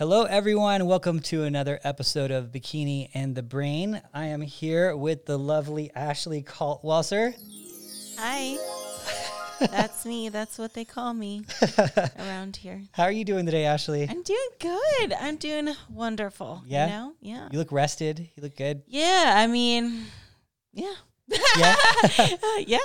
Hello, everyone. Welcome to another episode of Bikini and the Brain. I am here with the lovely Ashley Kaltwasser. Hi. That's me. That's what they call me around here. How are you doing today, Ashley? I'm doing good. I'm doing wonderful. Yeah? You know? Yeah. You look rested. You look good. Yeah. I mean, yeah. Yeah. Yeah.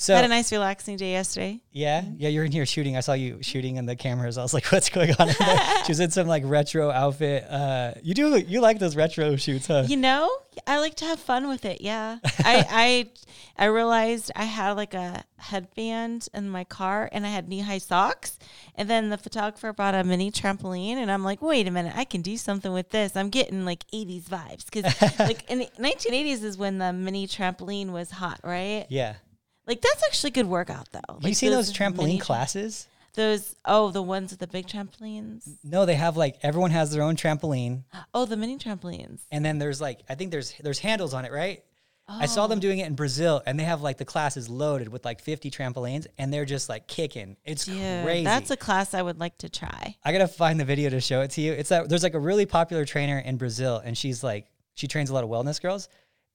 So, Had a nice relaxing day yesterday. yeah, yeah, you're in here shooting. I saw you shooting in the cameras. I was like, what's going on? she was in some like retro outfit. Uh, you do you like those retro shoots, huh? You know, I like to have fun with it. Yeah. I I I realized I had like a headband in my car and I had knee high socks. And then the photographer brought a mini trampoline and I'm like, wait a minute, I can do something with this. I'm getting like 80s vibes because like in the 1980s is when the mini trampoline was hot, right? Yeah. Like that's actually good workout though. Have you Like seen those trampoline tra- classes? Those oh the ones with the big trampolines. No, they have like everyone has their own trampoline, Oh the mini trampolines. and then there's like I think there's there's handles on it, right? I saw them oh. doing it in Brazil, and they have like the classes loaded with like 50 trampolines, and they're just like kicking. It's Yeah, crazy. that's a class I would like to try. I gotta find the video to show it to you. It's that there's like a really popular trainer in Brazil, and she's like she trains a lot of wellness girls,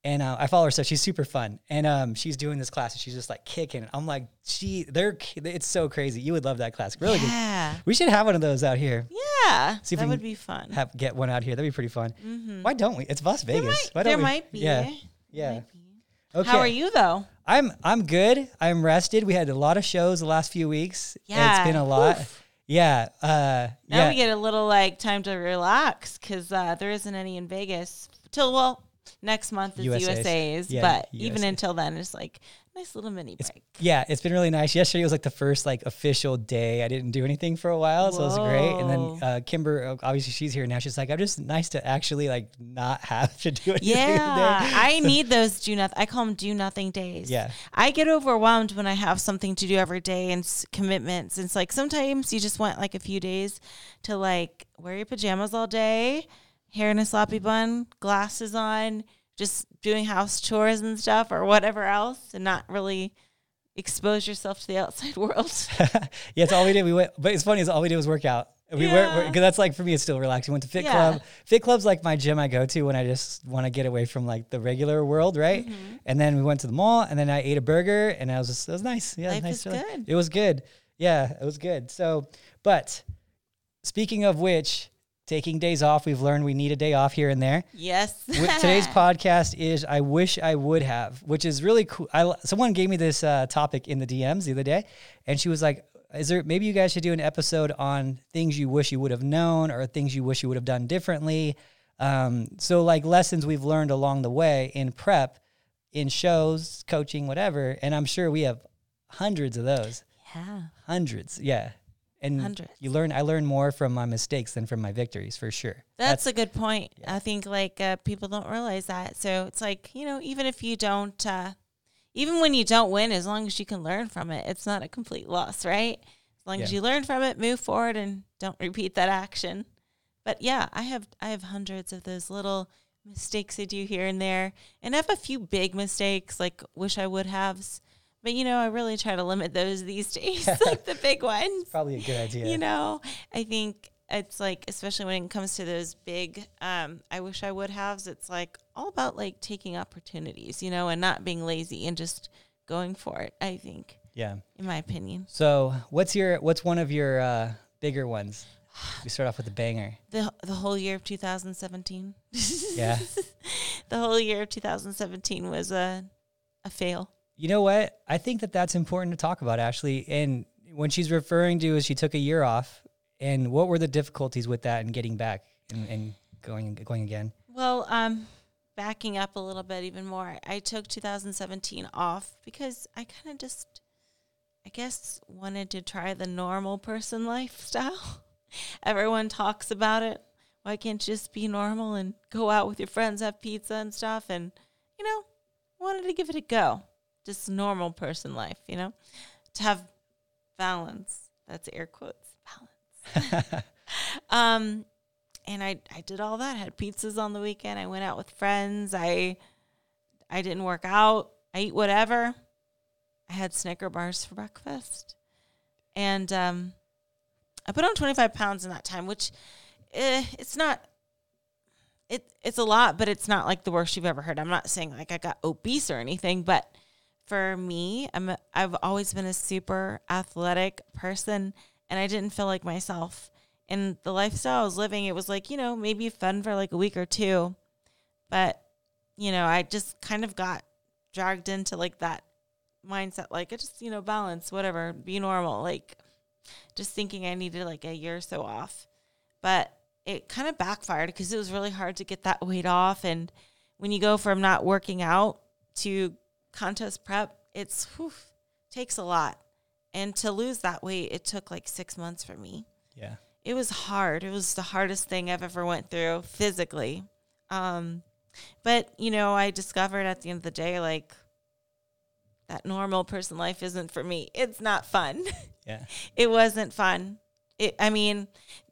and uh, I follow her, so she's super fun. And um, she's doing this class, and she's just like kicking. I'm like, she, they're, it's so crazy. You would love that class, really good. Yeah. We should have one of those out here. Yeah, See if that would be fun. Have get one out here. That'd be pretty fun. Why don't we? It's Las Vegas. might- Why don't there we? might be. Yeah, yeah. be. Okay. How are you though? I'm I'm good. I'm rested. We had a lot of shows the last few weeks. Yeah. it's been a lot. Oof. Yeah, uh, Now yeah. we get a little like time to relax because uh, there isn't any in Vegas till well next month is USA's. USA's, Yeah, but even until then it's like nice little mini break. yeah, it's been really nice. Yesterday was like the first like official day. I didn't do anything for a while, so it was great. And then uh, Kimber, uh, obviously she's here now. She's like, I'm just nice to actually like not have to do anything. Yeah. I need those do nothing. I call them do nothing days. Yeah. I get overwhelmed when I have something to do every day and s- commitments. It's like sometimes you just want like a few days to like wear your pajamas all day, hair in a sloppy bun, glasses on, just doing house chores and stuff or whatever else, and not really expose yourself to the outside world. yeah, it's all we did. We went, but it's funny is all we did was work out. We Yeah. because that's like for me, it's still relaxing. We went to Fit Yeah. Club. Fit Club's like my gym I go to when I just want to get away from like the regular world, right? Mm-hmm. And then we went to the mall, and then I ate a burger, and I was just it was nice. Yeah, it was Life nice is good. It was good. Yeah, it was good. So, but speaking of which, taking days off, we've learned we need a day off here and there. yes. Today's podcast is I wish I would have, which is really cool. I someone gave me this uh, topic in the DMs the other day, and she was like, "Is there maybe you guys should do an episode on things you wish you would have known or things you wish you would have done differently?" Um, so like lessons we've learned along the way in prep, in shows, coaching, whatever. And I'm sure we have hundreds of those, yeah. hundreds, yeah. And Hundreds. you learn. I learn more from my mistakes than from my victories, for sure. That's, a good point. I think like uh, people don't realize that. So it's like you know, even if you don't, uh, even when you don't win, as long as you can learn from it, it's not a complete loss, right? As long as you learn from it, move forward, and don't repeat that action. But yeah, I have I have hundreds of those little mistakes I do here and there, and I have a few big mistakes like wish I would have's. But you know, I really try to limit those these days, like the big ones Probably a good idea. you know i think it's like especially when it comes to those big um i wish i would haves it's like all about like taking opportunities you know and not being lazy and just going for it i think yeah. in my opinion So, what's your what's one of your uh, bigger ones? We start off with a banger. the the whole year of 2017 Yeah. the whole year of 2017 was a a fail You know what? I think that that's important to talk about, Ashley. And when she's referring to is she took a year off, and what were the difficulties with that and getting back and, and going going again? Well, um, backing up a little bit even more, I took 2017 off because I kind of just, I guess, wanted to try the normal person lifestyle. Everyone talks about it. Why can't you just be normal and go out with your friends, have pizza and stuff? And, you know, wanted to give it a go. Just normal person life, you know, to have balance. That's air quotes, balance. um, and I I did all that. I Had pizzas on the weekend. I went out with friends. I I didn't work out. I eat whatever. I had Snicker bars for breakfast, and um, I put on twenty five pounds in that time, which eh, it's not. It it's a lot, but it's not like the worst you've ever heard. I'm not saying like I got obese or anything, but for me, I'm a, I've always been a super athletic person, and I didn't feel like myself. And the lifestyle I was living, it was like you know maybe fun for like a week or two, but you know I just kind of got dragged into like that mindset, like just you know balance whatever, be normal, like just thinking I needed like a year or so off, but it kind of backfired because it was really hard to get that weight off, and when you go from not working out to contest prep, it's whew, takes a lot. And to lose that weight, it took like six months for me. Yeah. It was hard. It was the hardest thing I've ever went through physically. Um, but you know, I discovered at the end of the day, like that normal person life isn't for me. It's not fun. Yeah. it wasn't fun. It, I mean,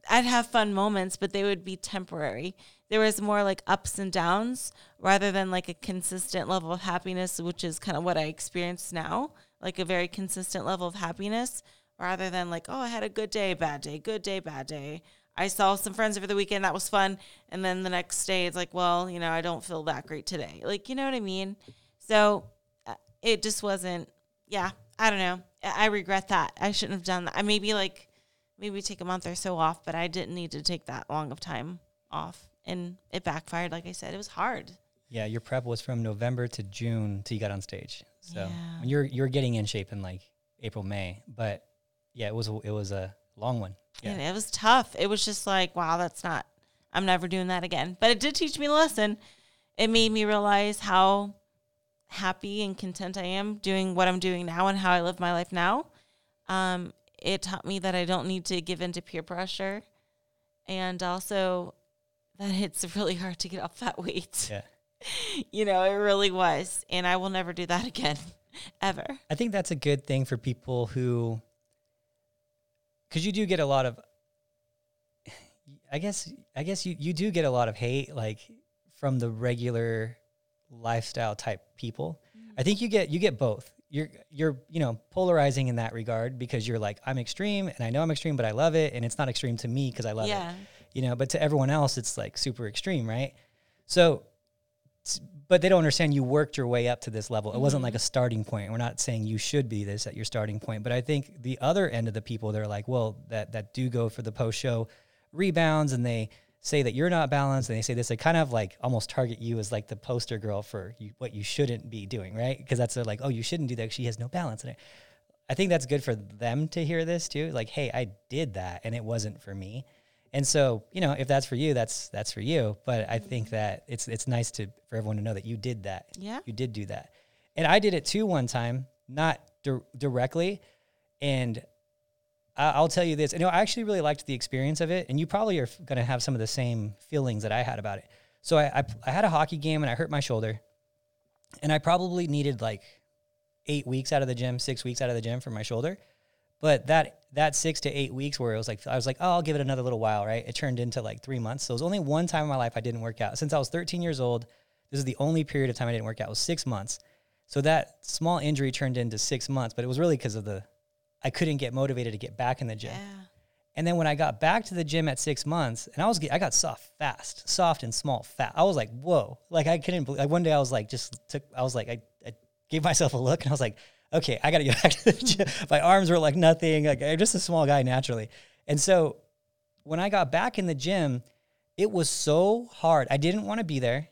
I'd have fun moments, but they would be temporary. There was more like ups and downs rather than like a consistent level of happiness, which is kind of what I experience now, like a very consistent level of happiness rather than like, oh, I had a good day, bad day, good day, bad day. I saw some friends over the weekend, that was fun. And then the next day, it's like, well, you know, I don't feel that great today. Like, you know what I mean? So uh, it just wasn't, yeah, I don't know. I I regret that. I shouldn't have done that. I maybe like, maybe take a month or so off, but I didn't need to take that long of time off. And it backfired. Like I said, it was hard. Yeah, your prep was from November to June till you got on stage. So Yeah. you're you're getting in shape in like April, May. But yeah, it was a, it was a long one. Yeah. And it was tough. It was just like, wow, that's not, I'm never doing that again. But it did teach me a lesson. It made me realize how happy and content I am doing what I'm doing now and how I live my life now. Um, it taught me that I don't need to give in to peer pressure and also that it's really hard to get off that weight. Yeah. You know, it really was. And I will never do that again, ever. I think that's a good thing for people who, because you do get a lot of, I guess, I guess you, you do get a lot of hate like from the regular lifestyle type people. Mm-hmm. I think you get you get both. You're you're you know polarizing in that regard because you're like I'm extreme and I know I'm extreme, but I love it, and it's not extreme to me because I love it. You know but to everyone else it's like super extreme right? So but they don't understand you worked your way up to this level. It wasn't like a mm-hmm. starting point. We're not saying you should be this at your starting point but i think the other end of the people they're like well that that do go for the post show rebounds and they say that you're not balanced and they say this they kind of like almost target you as like the poster girl for you, what you shouldn't be doing right? Because that's like oh you shouldn't do that she has no balance in it. I think that's good for them to hear this too. Like, hey, I did that and it wasn't for me. And so, you know, if that's for you, that's that's for you. But I think that it's it's nice to for everyone to know that you did that. Yeah. You did do that. And I did it too one time, not dir- directly. And I- I'll tell you this. You know, I actually really liked the experience of it, and you probably are going to have some of the same feelings that I had about it. So I, I I had a hockey game and I hurt my shoulder, and I probably needed like eight weeks out of the gym, six weeks out of the gym for my shoulder. But that that six to eight weeks where it was like I was like, oh, I'll give it another little while, right? It turned into like three months. So it was only one time in my life I didn't work out. Since I was 13 years old, this is the only period of time I didn't work out. It was six months. So that small injury turned into six months, but it was really because of the I couldn't get motivated to get back in the gym. Yeah. And then when I got back to the gym at six months, and I was I got soft fast, soft and small fat. I was like, whoa! Like I couldn't. believe Like one day I was like, just took. I was like, I, I gave myself a look, and I was like, okay, I got to get back to the gym. My arms were like nothing. Like I'm just a small guy naturally. And so when I got back in the gym, it was so hard. I didn't want to be there.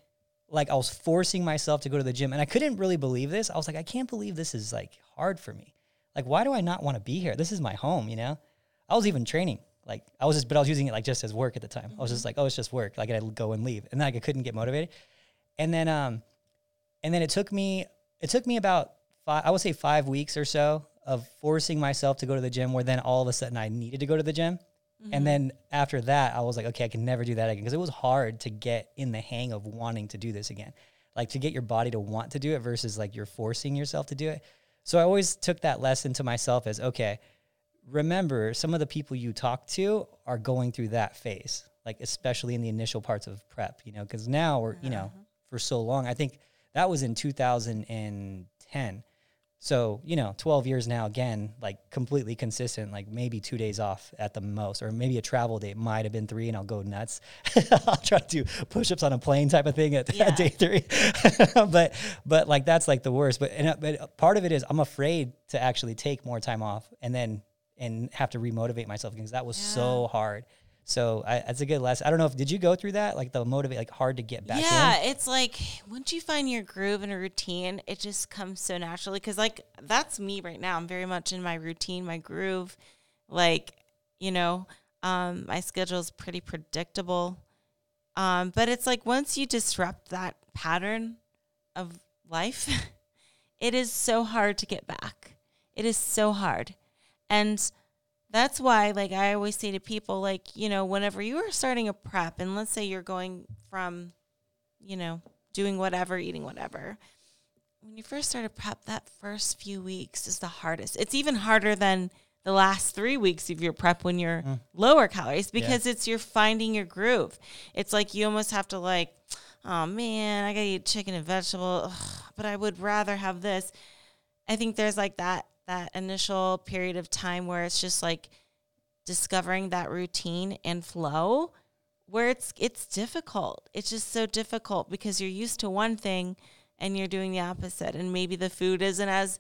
Like I was forcing myself to go to the gym, and I couldn't really believe this. I was like, I can't believe this is like hard for me. Like, why do I not want to be here? This is my home, you know. I was even training. Like I was just, but I was using it like just as work at the time. I was just like, oh, it's just work. Like I'd go and leave, and then like, I couldn't get motivated. And then, um, and then it took me, it took me about five, I would say five weeks or so of forcing myself to go to the gym. Where then all of a sudden I needed to go to the gym, and mm-hmm. then after that I was like, okay, I can never do that again because it was hard to get in the hang of wanting to do this again, like to get your body to want to do it versus like you're forcing yourself to do it. So I always took that lesson to myself as okay, remember some of the people you talk to are going through that phase, like especially in the initial parts of prep, you know, because now we're, you know, uh-huh. for so long, I think that was in 2010. So you know 12 years now again like completely consistent like maybe two days off at the most or maybe a travel day might have been three and i'll go nuts. I'll try to do push-ups on a plane type of thing at, Yeah. at day three. But but like that's like the worst. But and, uh, but part of it is i'm afraid to actually take more time off and then and have to remotivate myself because that was so hard so I, that's a good lesson i don't know if did you go through that like the motivate like hard to get back in yeah, it's like once you find your groove and a routine, it just comes so naturally. Cause like that's me right now. I'm very much in my routine, my groove. Like, you know, um, my schedule is pretty predictable. Um, but it's like once you disrupt that pattern of life, it is so hard to get back. It is so hard. And that's why like I always say to people like, you know, whenever you are starting a prep and let's say you're going from, you know, doing whatever, eating whatever. When you first start a prep, that first few weeks is the hardest. It's even harder than the last three weeks of your prep when you're mm. lower calories because it's you're finding your groove. It's like you almost have to like, oh man, I gotta eat chicken and vegetable, Ugh, but I would rather have this. I think there's like that that initial period of time where it's just like discovering that routine and flow where it's it's difficult. It's just so difficult because you're used to one thing and you're doing the opposite and maybe the food isn't as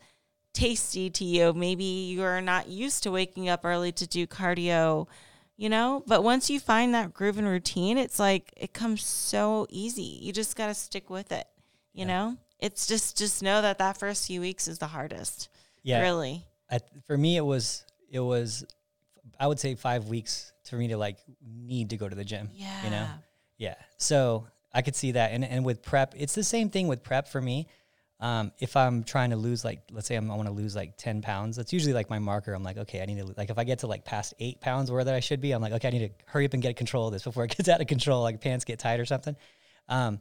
tasty to you. Maybe you're not used to waking up early to do cardio, you know? But once you find that groove and routine, it's like it comes so easy. You just got to stick with it, you know? It's just just know that that first few weeks is the hardest. Yeah. Really. I, for me it was it was i would say five weeks for me to like need to go to the gym Yeah. you know? Yeah. So i could see that. And, and with prep it's the same thing with prep for me. Um, if i'm trying to lose like let's say I'm, i want to lose like 10 pounds that's usually like my marker. I'm like okay i need to like if i get to like past eight pounds where that i should be i'm like okay i need to hurry up and get control of this before it gets out of control like pants get tight or something. Um,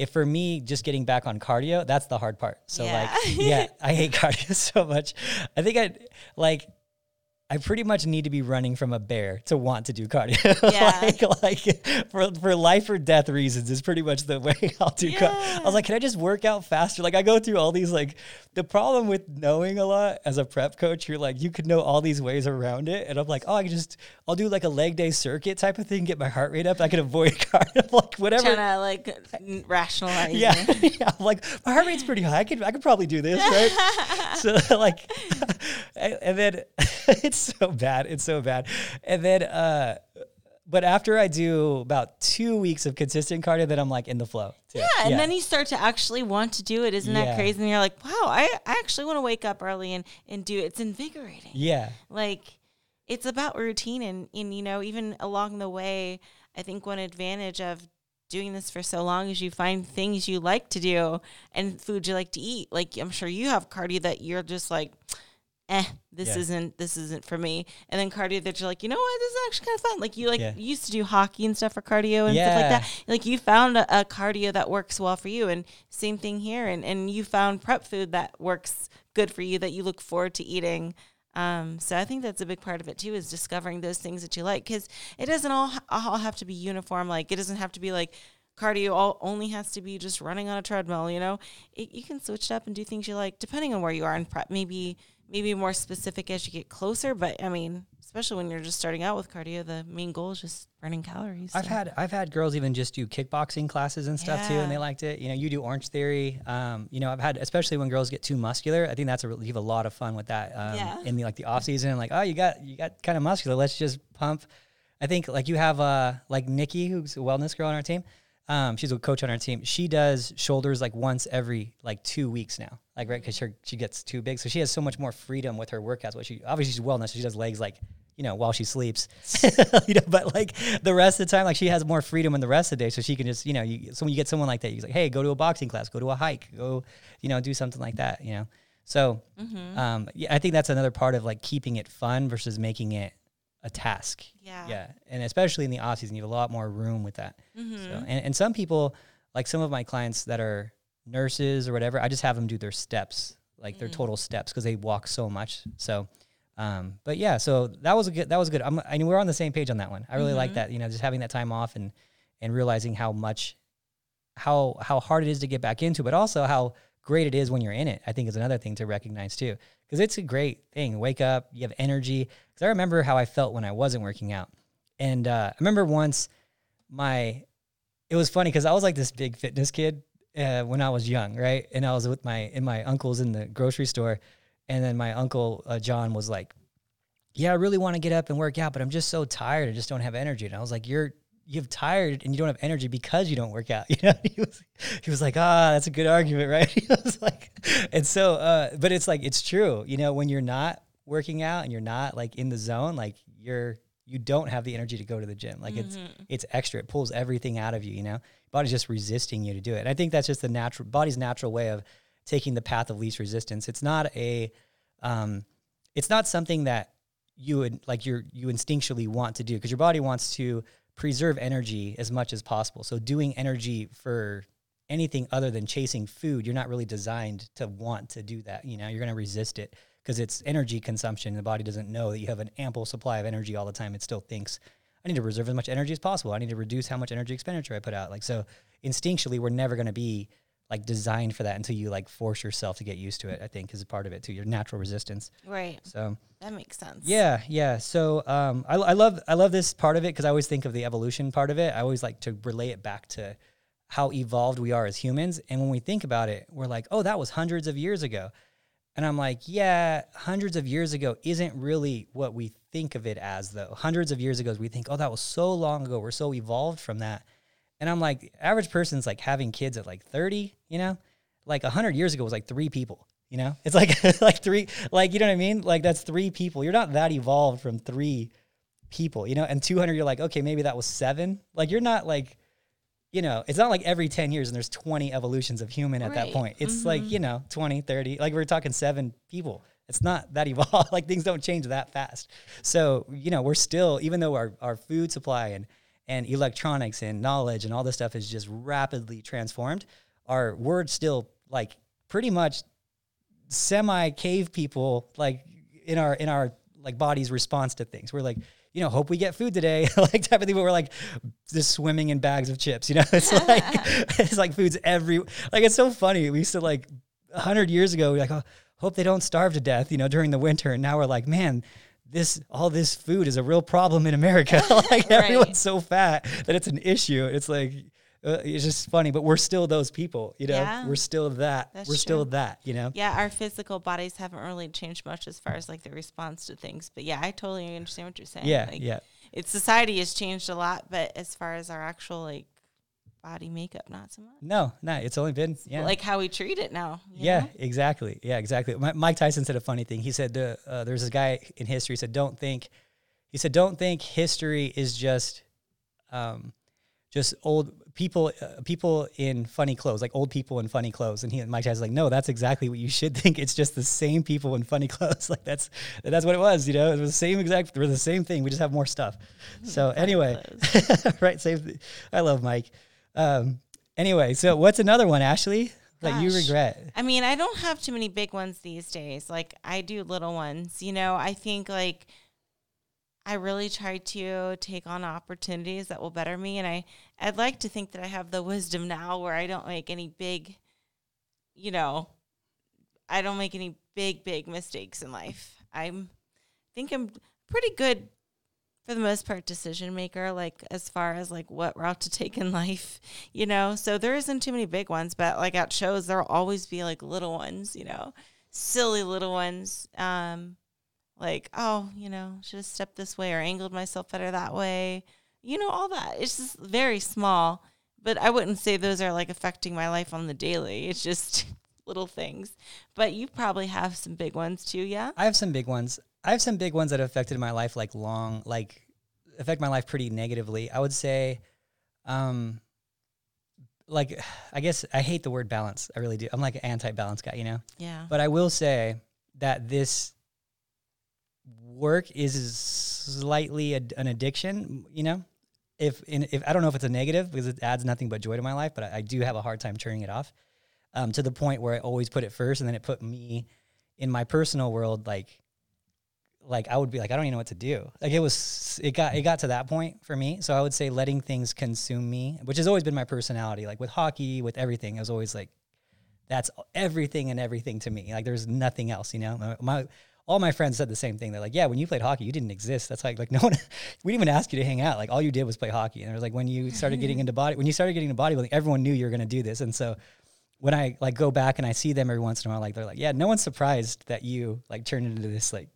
if for me just getting back on cardio that's the hard part so Yeah. like yeah i hate cardio so much i think i like I pretty much need to be running from a bear to want to do cardio. Yeah. like, like for, for life or death reasons is pretty much the way I'll do. cardio. I was like, can I just work out faster? Like I go through all these like the problem with knowing a lot as a prep coach, you're like you could know all these ways around it, and I'm like, oh, I can just I'll do like a leg day circuit type of thing, get my heart rate up. I can avoid cardio, like whatever. Trying to like rationalize. Yeah, yeah. I'm like my heart rate's pretty high. I could I could probably do this, right? so like, and then it's so bad. It's so bad. And then, uh, but after I do about two weeks of consistent cardio, then I'm like in the flow. too. Yeah, and then you start to actually want to do it. Isn't Yeah. that crazy? And you're like, wow, I, I actually want to wake up early and, and do it. It's invigorating. yeah, Like it's about routine and, and you know, even along the way, I think one advantage of doing this for so long is you find things you like to do and foods you like to eat. Like I'm sure you have cardio that you're just like, eh, this Yeah. isn't this isn't for me. And then cardio that you're like, you know what, this is actually kind of fun. Like you like Yeah. you used to do hockey and stuff for cardio and stuff like that. Like you found a, a cardio that works well for you. And same thing here. And and you found prep food that works good for you that you look forward to eating. Um, so I think that's a big part of it too, is discovering those things that you like, because it doesn't all all have to be uniform. Like it doesn't have to be like cardio all only has to be just running on a treadmill. You know, it, you can switch it up and do things you like, depending on where you are in prep. Maybe maybe more specific as you get closer. But I mean, especially when you're just starting out with cardio, the main goal is just burning calories. I've had I've had girls even just do kickboxing classes and stuff too, and they liked it. You know, you do Orange Theory. Um, you know, I've had especially when girls get too muscular. I think that's a you have a lot of fun with that. Um, Yeah. In the like the off season, like oh you got you got kind of muscular. Let's just pump. I think like you have uh like Nikki who's a wellness girl on our team. Um, she's a coach on our team. She does shoulders like once every like two weeks now, like right because she gets too big, so she has so much more freedom with her workouts. What she obviously she's wellness, so she does legs like you know while she sleeps, you know. But like the rest of the time, like she has more freedom in the rest of the day, so she can just you know you so when you get someone like that, you're like hey go to a boxing class, go to a hike, go you know do something like that, you know. So um, yeah, I think that's another part of like keeping it fun versus making it a task. Yeah. Yeah. And especially in the off season, you have a lot more room with that. So, mm-hmm. and, and some people, like some of my clients that are nurses or whatever, I just have them do their steps, like their mm. total steps, because they walk so much. So, um, but yeah, so that was a good, that was good. I'm, I mean, we're on the same page on that one. I really like mm-hmm. that, you know, just having that time off and, and realizing how much, how, how hard it is to get back into, but also how great it is when you're in it. I think is another thing to recognize too, because it's a great thing. Wake up, you have energy. Because I remember how I felt when I wasn't working out, and uh, I remember once my it was funny because I was like this big fitness kid uh, when I was young, right? And I was with my and my uncles in the grocery store, and then my uncle uh, John was like, "Yeah, I really want to get up and work out, but I'm just so tired. I just don't have energy." And I was like, "You're you've tired and you don't have energy because you don't work out." You know, he was he was like, "Ah, that's a good argument, right?" He was like, and so, uh, but it's like it's true. You know, when you're not working out and you're not like in the zone, like you're you don't have the energy to go to the gym. Like it's it's extra. It pulls everything out of you. You know, body's just resisting you to do it. And I think that's just the natural body's natural way of taking the path of least resistance. It's not a, um, it's not something that you would like you you instinctually want to do because your body wants to preserve energy as much as possible. So doing energy for anything other than chasing food, you're not really designed to want to do that. You know, you're going to resist it because it's energy consumption. The body doesn't know that you have an ample supply of energy all the time. It still thinks, I need to reserve as much energy as possible. I need to reduce how much energy expenditure I put out. Like, so instinctually, we're never going to be like designed for that until you like force yourself to get used to it, I think is a part of it too, your natural resistance. Right. So That makes sense. yeah, yeah. So um, I, I love I love this part of it because I always think of the evolution part of it. I always like to relay it back to how evolved we are as humans. And when we think about it, we're like, oh, that was hundreds of years ago. And I'm like, yeah, hundreds of years ago isn't really what we think of it as, though. Hundreds of years ago, we think, oh, that was so long ago. We're so evolved from that. And I'm like, average person's like having kids at like 30, you know? Like 100 years ago was like three people, you know? It's like, like three, like, you know what I mean? Like that's three people. You're not that evolved from three people, you know? And 200, you're like, okay, maybe that was seven. Like you're not like, you know, it's not like every 10 years and there's 20 evolutions of human at that point. It's like, mm-hmm. you know, 20, 30, like we're talking seven people. It's not that evolved. like things don't change that fast. So, you know, we're still, even though our, our food supply and, and electronics and knowledge and all this stuff is just rapidly transformed, our we're still like pretty much semi cave people, like in our, in our like body's response to things. We're like, you know, hope we get food today, like type of thing. But we're like just swimming in bags of chips. You know, it's like it's like food's every. Like it's so funny. We used to like hundred years ago. We're like, oh, hope they don't starve to death. You know, during the winter. And now we're like, man, this all this food is a real problem in America. like everyone's so fat that it's an issue. It's like. Uh, it's just funny, but we're still those people, you know. Yeah. We're still that. That's we're still that, you know. Yeah, our physical bodies haven't really changed much as far as like the response to things. But yeah, I totally understand what you're saying. Yeah, like, yeah. It's society has changed a lot, but as far as our actual like body makeup, not so much. No, no, it's only been yeah. Like how we treat it now. Yeah, know? exactly. Yeah, exactly. Mi- Mike Tyson said a funny thing. He said uh, uh, there's this guy in history said don't think. He said don't think history is just, um, just old people uh, people in funny clothes, like old people in funny clothes. And he and Mike Tyson's like, no, that's exactly what you should think. It's just the same people in funny clothes. like that's that's what it was. You know, it was the same exact. We're the same thing. We just have more stuff. So anyway, right? Same. I love Mike. Um, anyway, so what's another one, Ashley? That you regret? I mean, I don't have too many big ones these days. Like I do little ones. You know, I think like I really try to take on opportunities that will better me and I I'd like to think that I have the wisdom now where I don't make any big you know, I don't make any big big mistakes in life. I'm think I'm pretty good for the most part decision maker like as far as like what route to take in life you know? So there isn't too many big ones but like at shows there'll always be like little ones you know? Silly little ones um like oh you know should have stepped this way or angled myself better that way. You know all that. It's just very small but i wouldn't say those are like affecting my life on the daily. It's just little things. But you probably have some big ones too yeah? I have some big ones. I have some big ones that have affected my life, like long, like affect my life pretty negatively. I would say, um, like, I guess I hate the word balance. I really do. I'm like an anti-balance guy, you know. yeah But I will say that this work is slightly a, an addiction, you know. If in, if I don't know if it's a negative because it adds nothing but joy to my life, but I, I do have a hard time turning it off. Um, to the point where I always put it first, and then it put me in my personal world like like I would be like I don't even know what to do. Like it was it got it got to that point for me. So I would say letting things consume me, which has always been my personality. Like with hockey, with everything, I was always like that's everything and everything to me. Like there's nothing else, you know. My, my all my friends said the same thing. They're like, "Yeah, when you played hockey, you didn't exist. That's like like no one. we didn't even ask you to hang out. Like all you did was play hockey." And it was like when you started getting into body, when you started getting into bodybuilding, everyone knew you were going to do this. And so when I like go back and I see them every once in a while, like they're like, "Yeah, no one's surprised that you like turned into this like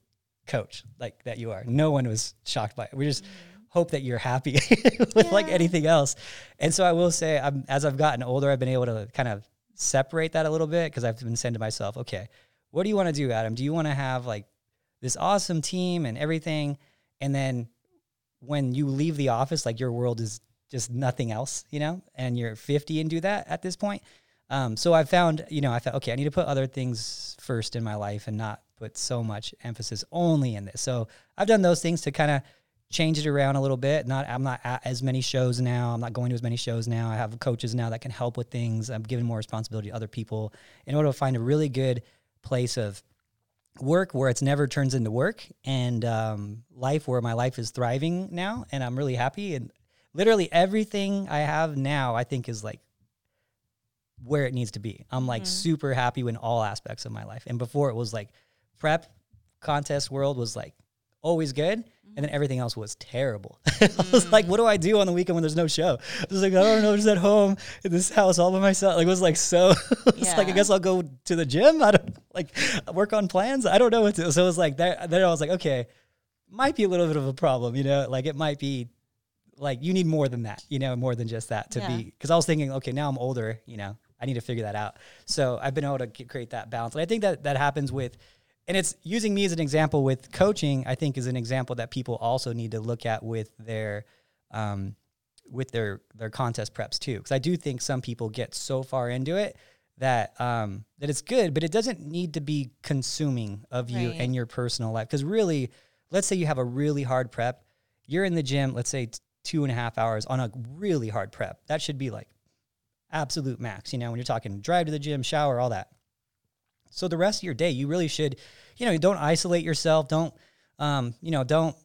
coach like that you are. No one was shocked by it. We just." Hope that you're happy with like anything else, and so I will say, I'm, as I've gotten older, I've been able to kind of separate that a little bit because I've been saying to myself, okay, what do you want to do, Adam? Do you want to have like this awesome team and everything, and then when you leave the office, like your world is just nothing else, you know, and you're 50 and do that at this point. Um, so I found, you know, I thought, okay, I need to put other things first in my life and not put so much emphasis only in this. So I've done those things to kind of change it around a little bit. Not, I'm not at as many shows now. I'm not going to as many shows now. I have coaches now that can help with things. I'm giving more responsibility to other people in order to find a really good place of work where it's never turns into work and um, life where my life is thriving now and I'm really happy and literally everything I have now I think is like where it needs to be. I'm like super happy in all aspects of my life. And before it was like prep contest world was like always good. And then mm-hmm. everything else was terrible. I was like, mm. what do I do on the weekend when there's no show? I was like, I don't know, just at home in this house all by myself. Like it was like so it's like I guess I'll go to the gym. I don't like work on plans. I don't know what to so it was like that then I was like, okay, might be a little bit of a problem, you know, like it might be like you need more than that, you know, more than just that to Yeah. be because I was thinking, okay, now I'm older, you know, I need to figure that out. So I've been able to create that balance, and I think that that happens with, and it's using me as an example with coaching. I think is an example that people also need to look at with their, um, with their their contest preps too, because I do think some people get so far into it that um that it's good, but it doesn't need to be consuming of you Right. and your personal life. Because really, let's say you have a really hard prep, you're in the gym, let's say two and a half hours on a really hard prep. That should be like absolute max, you know, when you're talking drive to the gym, shower, all that. So the rest of your day, you really should, you know, don't isolate yourself. Don't, um, you know, don't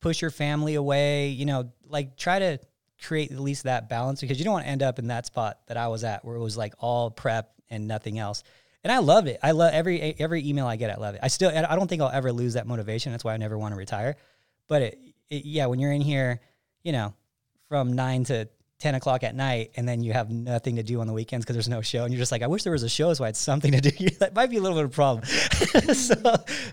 push your family away. You know, like try to create at least that balance because you don't want to end up in that spot that I was at where it was like all prep and nothing else. And I love it. I love every every email I get. I love it. I still I don't think I'll ever lose that motivation. That's why I never want to retire. But it, it yeah, when you're in here, you know, from nine to 10 o'clock at night and then you have nothing to do on the weekends because there's no show and you're just like i wish there was a show so i had something to do that might be a little bit of a problem so,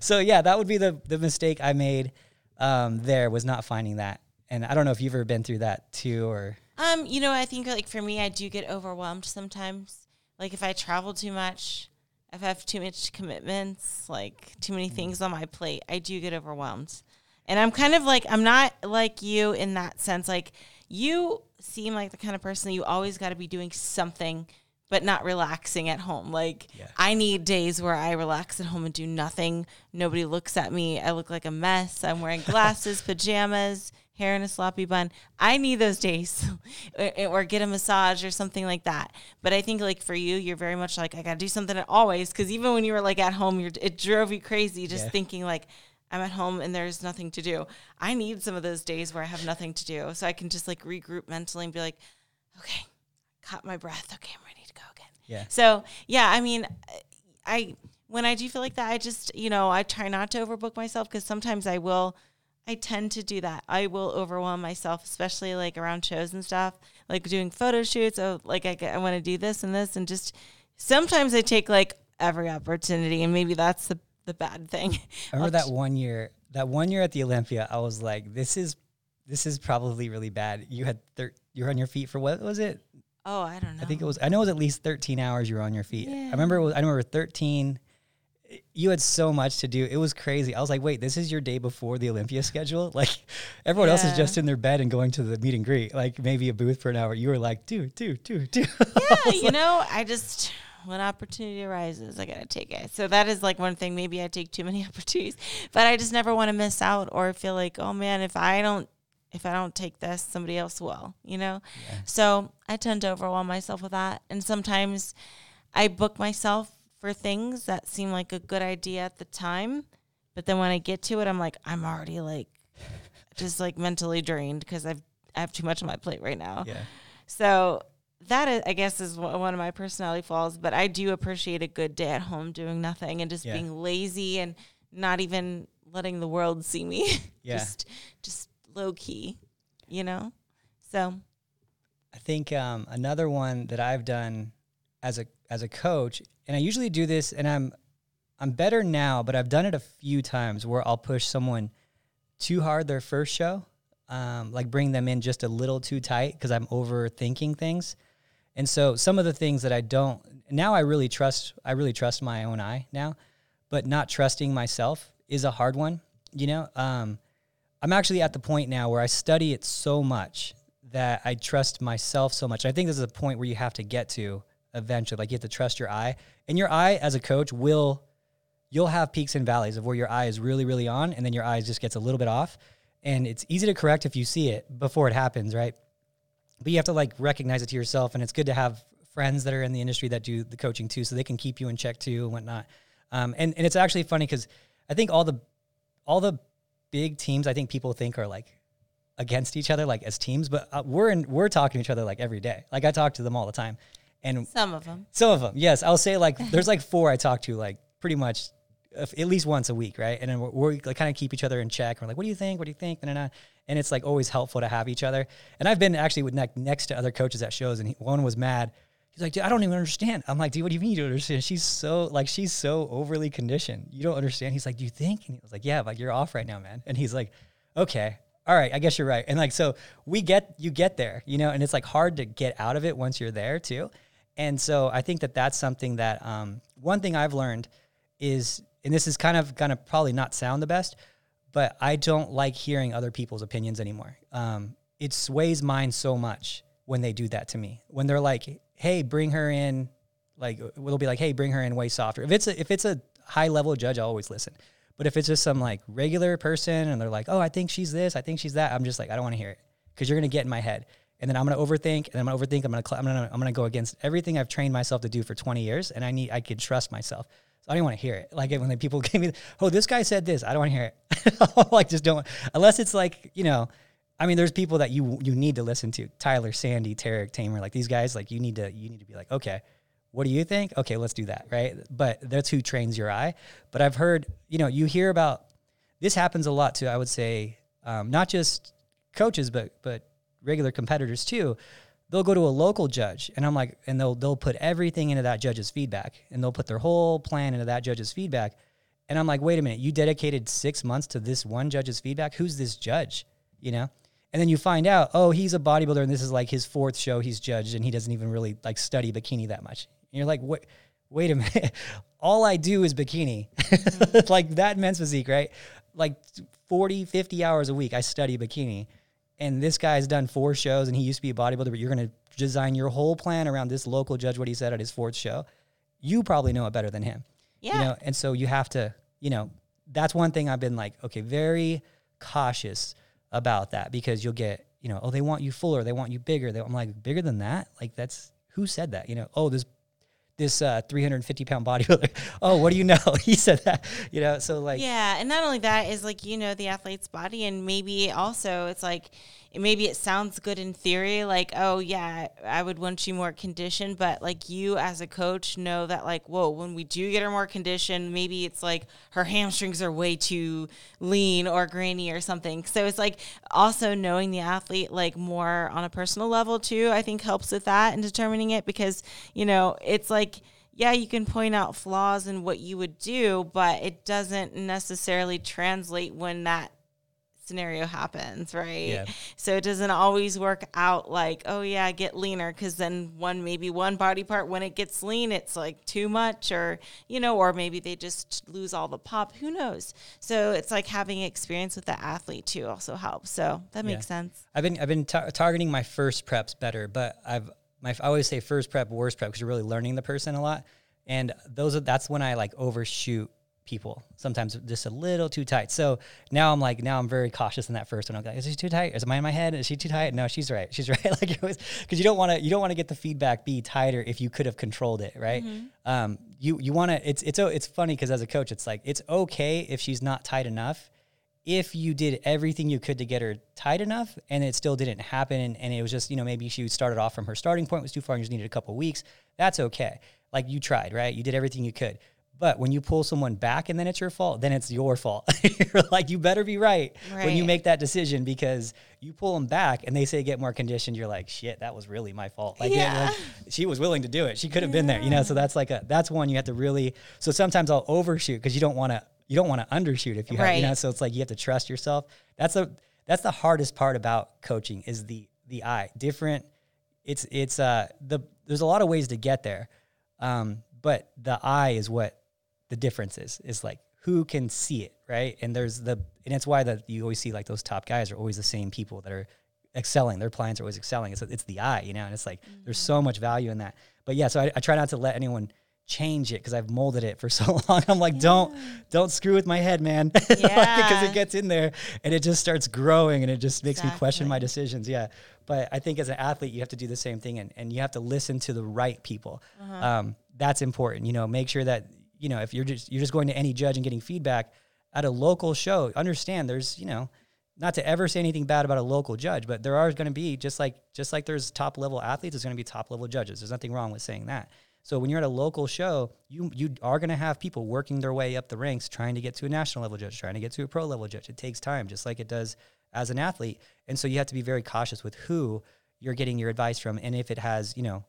so yeah that would be the, the mistake i made um, there was not finding that and i don't know if you've ever been through that too or Um, you know, I think like for me, I do get overwhelmed sometimes. Like if I travel too much, if I have too much commitments, like too many things on my plate, I do get overwhelmed. And I'm kind of like I'm not like you in that sense. Like you seem like the kind of person that you always got to be doing something but not relaxing at home. Like Yeah. I need days where I relax at home and do nothing. Nobody looks at me. I look like a mess. I'm wearing glasses, pajamas, hair in a sloppy bun. I need those days or, or get a massage or something like that. But I think like for you, you're very much like I got to do something always cuz even when you were like at home, you're, it drove you crazy just Yeah. thinking like I'm at home and there's nothing to do. I need some of those days where I have nothing to do so I can just like regroup mentally and be like, okay, caught my breath. Okay, I'm ready to go again. yeah So yeah, I mean, I when I do feel like that, I just you know I try not to overbook myself because sometimes I will. I tend to do that. I will overwhelm myself, especially like around shows and stuff, like doing photo shoots. Oh, like I, I want to do this and this, and just sometimes I take like every opportunity, and maybe that's the the bad thing. I remember that one year that one year at the olympia i was like this is this is probably really bad you had thir- you were on your feet for what was it Oh, I don't know. I think it was. I know it was at least 13 hours you were on your feet. I remember. It was, I remember 13. You had so much to do. It was crazy. I was like, wait, this is your day before the Olympia schedule. Like everyone else is just in their bed and going to the meet and greet. Like maybe a booth for an hour. You were like, dude, dude, dude, dude. yeah, you know, I just when opportunity arises, I gotta take it. So that is like one thing. Maybe I take too many opportunities, but I just never want to miss out or feel like, oh man, if I don't, if I don't take this, somebody else will. You know. Yeah. So I tend to overwhelm myself with that, and sometimes I book myself for things that seem like a good idea at the time, but then when I get to it, I'm like, I'm already like, just like mentally drained because I've I have too much on my plate right now. yeah. So that is, I guess is one one of my personality flaws, but I do appreciate a good day at home doing nothing and just Yeah. being lazy and not even letting the world see me. Yeah. just just low key, you know? So I think um, another one that I've done as a as a coach, and I usually do this, and I'm I'm better now, but I've done it a few times where I'll push someone too hard their first show, um, like bring them in just a little too tight because I'm overthinking things, and so some of the things that I don't now I really trust I really trust my own eye now, but not trusting myself is a hard one. You know, um, I'm actually at the point now where I study it so much that I trust myself so much. I think this is a point where you have to get to eventually. Like you have to trust your eye, and your eye as a coach will. You'll have peaks and valleys of where your eye is really, really on, and then your eye just gets a little bit off. And it's easy to correct if you see it before it happens, right? But you have to like recognize it to yourself, and it's good to have friends that are in the industry that do the coaching too, so they can keep you in check too and whatnot. Um, and and it's actually funny because I think all the all the big teams I think people think are like against each other like as teams, but uh, we're in, we're talking to each other like every day. Like I talk to them all the time, and some of them. some of them, yes, I'll say like there's like four I talk to like pretty much at least once a week, right? And then we're, we're like kind of keep each other in check. We're like, what do you think? What do you think? And, it's like always helpful to have each other. And I've been actually with ne- next to other coaches at shows, and he, one was mad. He's like, dude, I don't even understand. I'm like, dude, what do you mean you don't understand? She's so like she's so overly conditioned. You don't understand. He's like, do you think? And he was like, yeah, like you're off right now, man. And he's like, okay, all right, I guess you're right. And like, so we get you get there, you know, and it's like hard to get out of it once you're there too. And so I think that that's something that um, one thing I've learned is, and this is kind of gonna probably not sound the best, but I don't like hearing other people's opinions anymore. Um, it sways mine so much when they do that to me. When they're like, "Hey, bring her in," like it'll be like, "Hey, bring her in way softer." If it's a, if it's a high level judge, I'll always listen. But if it's just some like regular person and they're like, "Oh, I think she's this, I think she's that," I'm just like, I don't want to hear it because you're gonna get in my head, and then I'm gonna overthink, and I'm gonna overthink. I'm gonna cl- I'm gonna I'm gonna go against everything I've trained myself to do for 20 years, and I need I can trust myself. So I don't want to hear it. Like when the people give me, "Oh, this guy said this," I don't want to hear it. like just don't unless it's like you know. I mean, there's people that you you need to listen to. Tyler, Sandy, Tarek, Tamer, like these guys. Like you need to you need to be like, okay, what do you think? Okay, let's do that, right? But that's who trains your eye. But I've heard, you know, you hear about this happens a lot too. I would say, um, not just coaches, but but regular competitors too. They'll go to a local judge, and I'm like, and they'll they'll put everything into that judge's feedback, and they'll put their whole plan into that judge's feedback. And I'm like, wait a minute, you dedicated six months to this one judge's feedback. Who's this judge? You know. And then you find out, oh, he's a bodybuilder, and this is like his fourth show he's judged, and he doesn't even really like study bikini that much. And you're like, what? Wait a minute. All I do is bikini, mm-hmm. like that men's physique, right? Like 40, 50 hours a week, I study bikini. And this guy's done four shows, and he used to be a bodybuilder, but you're going to design your whole plan around this local judge, what he said at his fourth show. You probably know it better than him. Yeah. You know, and so you have to, you know, that's one thing I've been like, okay, very cautious about that because you'll get, you know, oh, they want you fuller, they want you bigger. They, I'm like, bigger than that? Like that's who said that? You know, oh, this this uh, 350 pound bodybuilder. oh, what do you know? he said that. You know, so like, yeah, and not only that is like you know the athlete's body, and maybe also it's like maybe it sounds good in theory, like oh yeah, I would want you more conditioned, but like you as a coach know that like whoa, when we do get her more conditioned, maybe it's like her hamstrings are way too lean or grainy or something. So it's like also knowing the athlete like more on a personal level too. I think helps with that and determining it because you know it's like yeah, you can point out flaws in what you would do, but it doesn't necessarily translate when that scenario happens, right? Yeah. So it doesn't always work out like, oh yeah, get leaner because then one maybe one body part when it gets lean, it's like too much, or you know, or maybe they just lose all the pop. Who knows? So it's like having experience with the athlete too also helps. So that makes Yeah. sense. I've been I've been tar- targeting my first preps better, but I've my I always say first prep, worst prep because you're really learning the person a lot, and those are that's when I like overshoot people sometimes just a little too tight. So now I'm like now I'm very cautious in that first one. I'm like, is she too tight? Is mine in my head? Is she too tight? No, she's right. She's right. like it was because you don't want to you don't want to get the feedback be tighter if you could have controlled it, right? Um, you you want to it's it's it's funny because as a coach it's like it's okay if she's not tight enough if you did everything you could to get her tight enough and it still didn't happen and, and it was just, you know, maybe she started off from her starting point was too far and you just needed a couple weeks, that's okay. Like you tried, right? You did everything you could. But when you pull someone back and then it's your fault, then it's your fault. You're like, you better be right, when you make that decision because you pull them back and they say get more conditioned. You're like, shit, that was really my fault. Like, yeah, Yeah. like, she was willing to do it. She could have been there, you know. So that's like a that's one you have to really. So sometimes I'll overshoot because you don't want to you don't want to undershoot if you have you know. So it's like you have to trust yourself. That's a that's the hardest part about coaching is the the eye different. It's it's uh the there's a lot of ways to get there, um, but the eye is what the difference is. Is like who can see it, right? And there's the and it's why that you always see like those top guys are always the same people that are excelling. Their clients are always excelling. It's it's the eye, you know, and it's like there's so much value in that. But yeah, so I, I try not to let anyone change it because I've molded it for so long. I'm like, don't don't screw with my head, man, because Yeah. it gets in there and it just starts growing and it just makes me question my decisions. Yeah, but I think as an athlete, you have to do the same thing and, and you have to listen to the right people. Uh-huh. Um, that's important. You know, make sure that you know if you're just you're just going to any judge and getting feedback at a local show. Understand there's you know not to ever say anything bad about a local judge, but there are going to be just like just like there's top level athletes, there's going to be top level judges. There's nothing wrong with saying that. So when you're at a local show, you you are going to have people working their way up the ranks, trying to get to a national level judge, trying to get to a pro level judge. It takes time, just like it does as an athlete. And so you have to be very cautious with who you're getting your advice from, and if it has you know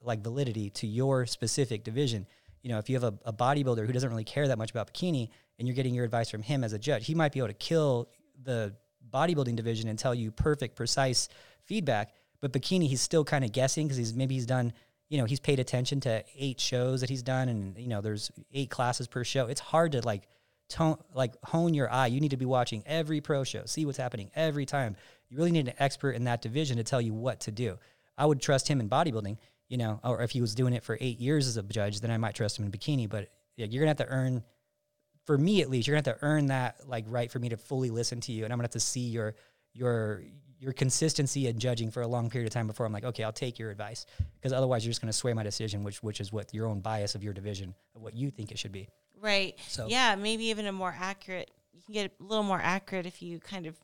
like validity to your specific division. You know, if you have a, a bodybuilder who doesn't really care that much about bikini and you're getting your advice from him as a judge, he might be able to kill the bodybuilding division and tell you perfect, precise feedback. But bikini, he's still kind of guessing because he's maybe he's done, you know, he's paid attention to eight shows that he's done, and you know, there's eight classes per show. It's hard to like tone, like hone your eye. You need to be watching every pro show, see what's happening every time. You really need an expert in that division to tell you what to do. I would trust him in bodybuilding, you know, or if he was doing it for eight years as a judge, then I might trust him in bikini. But yeah, you're gonna have to earn, for me at least, you're gonna have to earn that like right for me to fully listen to you, and I'm gonna have to see your your your consistency in judging for a long period of time before I'm like, okay, I'll take your advice, because otherwise you're just gonna sway my decision, which which is what your own bias of your division of what you think it should be. Right. So- yeah, maybe even a more accurate. You can get a little more accurate if you kind of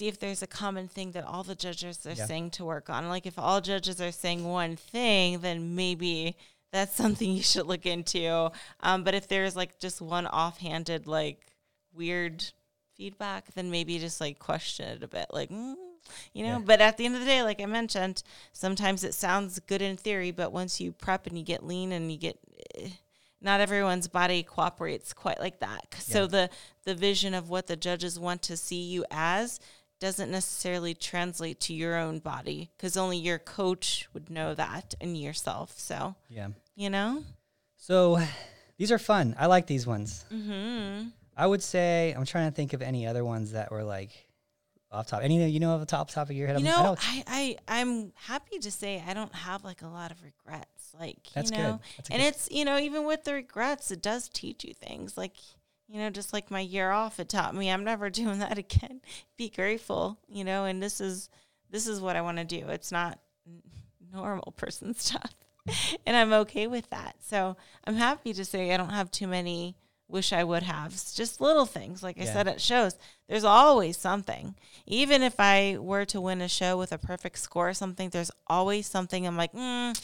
see if there's a common thing that all the judges are Yeah. saying to work on. Like if all judges are saying one thing, then maybe that's something you should look into. Um, but if there's like just one offhanded like weird feedback, then maybe just like question it a bit, like. Mm, you know, Yeah. but at the end of the day, like I mentioned, sometimes it sounds good in theory, but once you prep and you get lean and you get eh, not everyone's body cooperates quite like that. So the the vision of what the judges want to see you as doesn't necessarily translate to your own body because only your coach would know that and yourself. So Yeah. you know, So these are fun. I like these ones. mm-hmm. I would say I'm trying to think of any other ones that were like off top. Any you know of a top topic of your head? you I'm- know, know I, I I'm happy to say I don't have like a lot of regrets. Like That's you good. know, and good- it's you know even with the regrets, it does teach you things. Like you know, just like my year off, it taught me I'm never doing that again. Be grateful, you know, and this is this is what I want to do. It's not normal person stuff, and I'm okay with that. So I'm happy to say I don't have too many wish I would have. It's just little things, like I Yeah. said at shows. There's always something. Even if I were to win a show with a perfect score or something, there's always something I'm like, mm,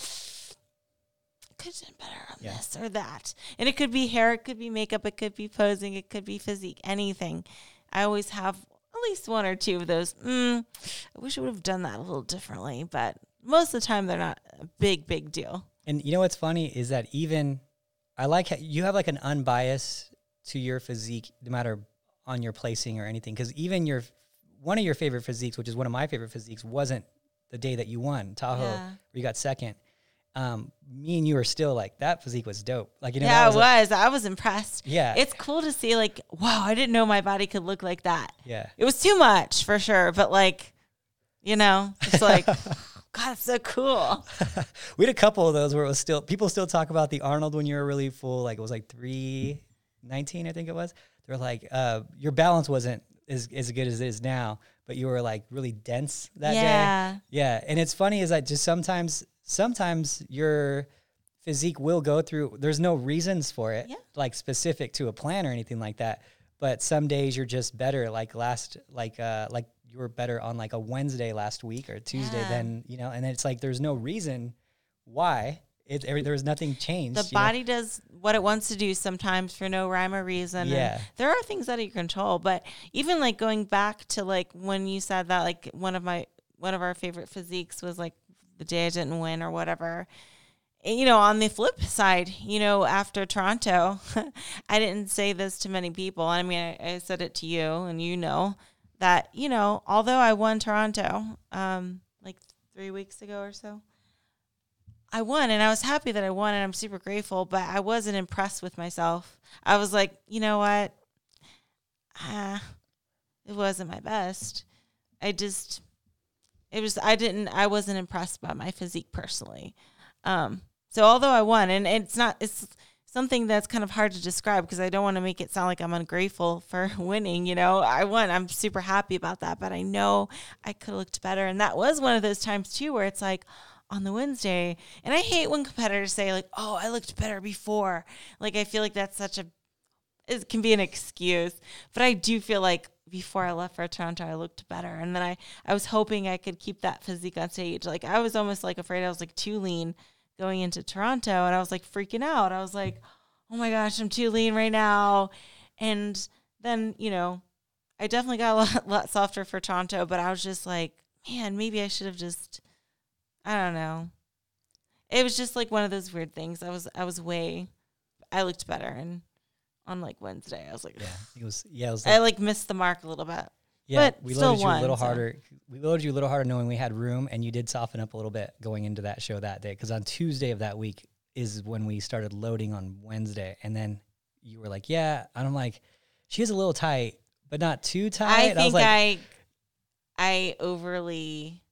could have done better on Yeah. this or that. And it could be hair, it could be makeup, it could be posing, it could be physique, anything. I always have at least one or two of those. Mm, I wish I would have done that a little differently, but most of the time they're not a big, big deal. And you know what's funny is that even I like how you have like an unbiased to your physique, no matter on your placing or anything. Because even your one of your favorite physiques, which is one of my favorite physiques, wasn't the day that you won Tahoe, Yeah. where you got second. Um, me and you are still like that physique was dope. Like you know, yeah, that it was was. I was impressed. Yeah. It's cool to see, like, wow, I didn't know my body could look like that. yeah. It was too much for sure, but like, you know, it's like, God, it's so cool. we had a couple of those where it was still people still talk about the Arnold when you were really full. Like it was like three nineteen, I think it was. They're like, uh, your balance wasn't as as good as it is now, but you were like really dense that day. Yeah. Yeah, and it's funny is that just sometimes sometimes your physique will go through. There's no reasons for it, Yeah. like specific to a plan or anything like that. but some days you're just better. Like last, like uh, like you were better on like a Wednesday last week or Tuesday. Yeah. Then you know, and it's like there's no reason why it every, there was nothing changed. The you know? body does what it wants to do sometimes for no rhyme or reason. Yeah. there are things out of your control, but even like going back to like when you said that, like one of my one of our favorite physiques was like the day I didn't win or whatever. You know, on the flip side, you know, after Toronto, I didn't say this to many people. I mean, I, I said it to you, and you know that you know, although I won Toronto, um, like three weeks ago or so, I won and I was happy that I won and I'm super grateful, but I wasn't impressed with myself. I was like, you know what? Ah, it wasn't my best. I just, it was, I didn't, I wasn't impressed by my physique personally. Um, so although I won, and it's not, it's something that's kind of hard to describe because I don't want to make it sound like I'm ungrateful for winning. You know, I won. I'm super happy about that, but I know I could have looked better. And that was one of those times too where it's like, on the Wednesday. And I hate when competitors say like, "Oh, I looked better before." Like I feel like that's such a it can be an excuse, but I do feel like before I left for Toronto, I looked better. And then I I was hoping I could keep that physique on stage. Like I was almost like afraid I was like too lean going into Toronto, and I was like freaking out. I was like, "Oh my gosh, I'm too lean right now." And then, you know, I definitely got a lot, lot softer for Toronto, but I was just like, man, maybe I should have just I don't know. It was just like one of those weird things. I was I was way I looked better and on like Wednesday I was like Yeah, it was. Yeah, it was. I Like, like missed the mark a little bit. yeah, but we still loaded you a little so. harder. We loaded you a little harder, knowing we had room, and you did soften up a little bit going into that show that day. Because on Tuesday of that week is when we started loading on Wednesday, and then you were like, "Yeah," and I'm like, "She is a little tight, but not too tight." I think like, I I overly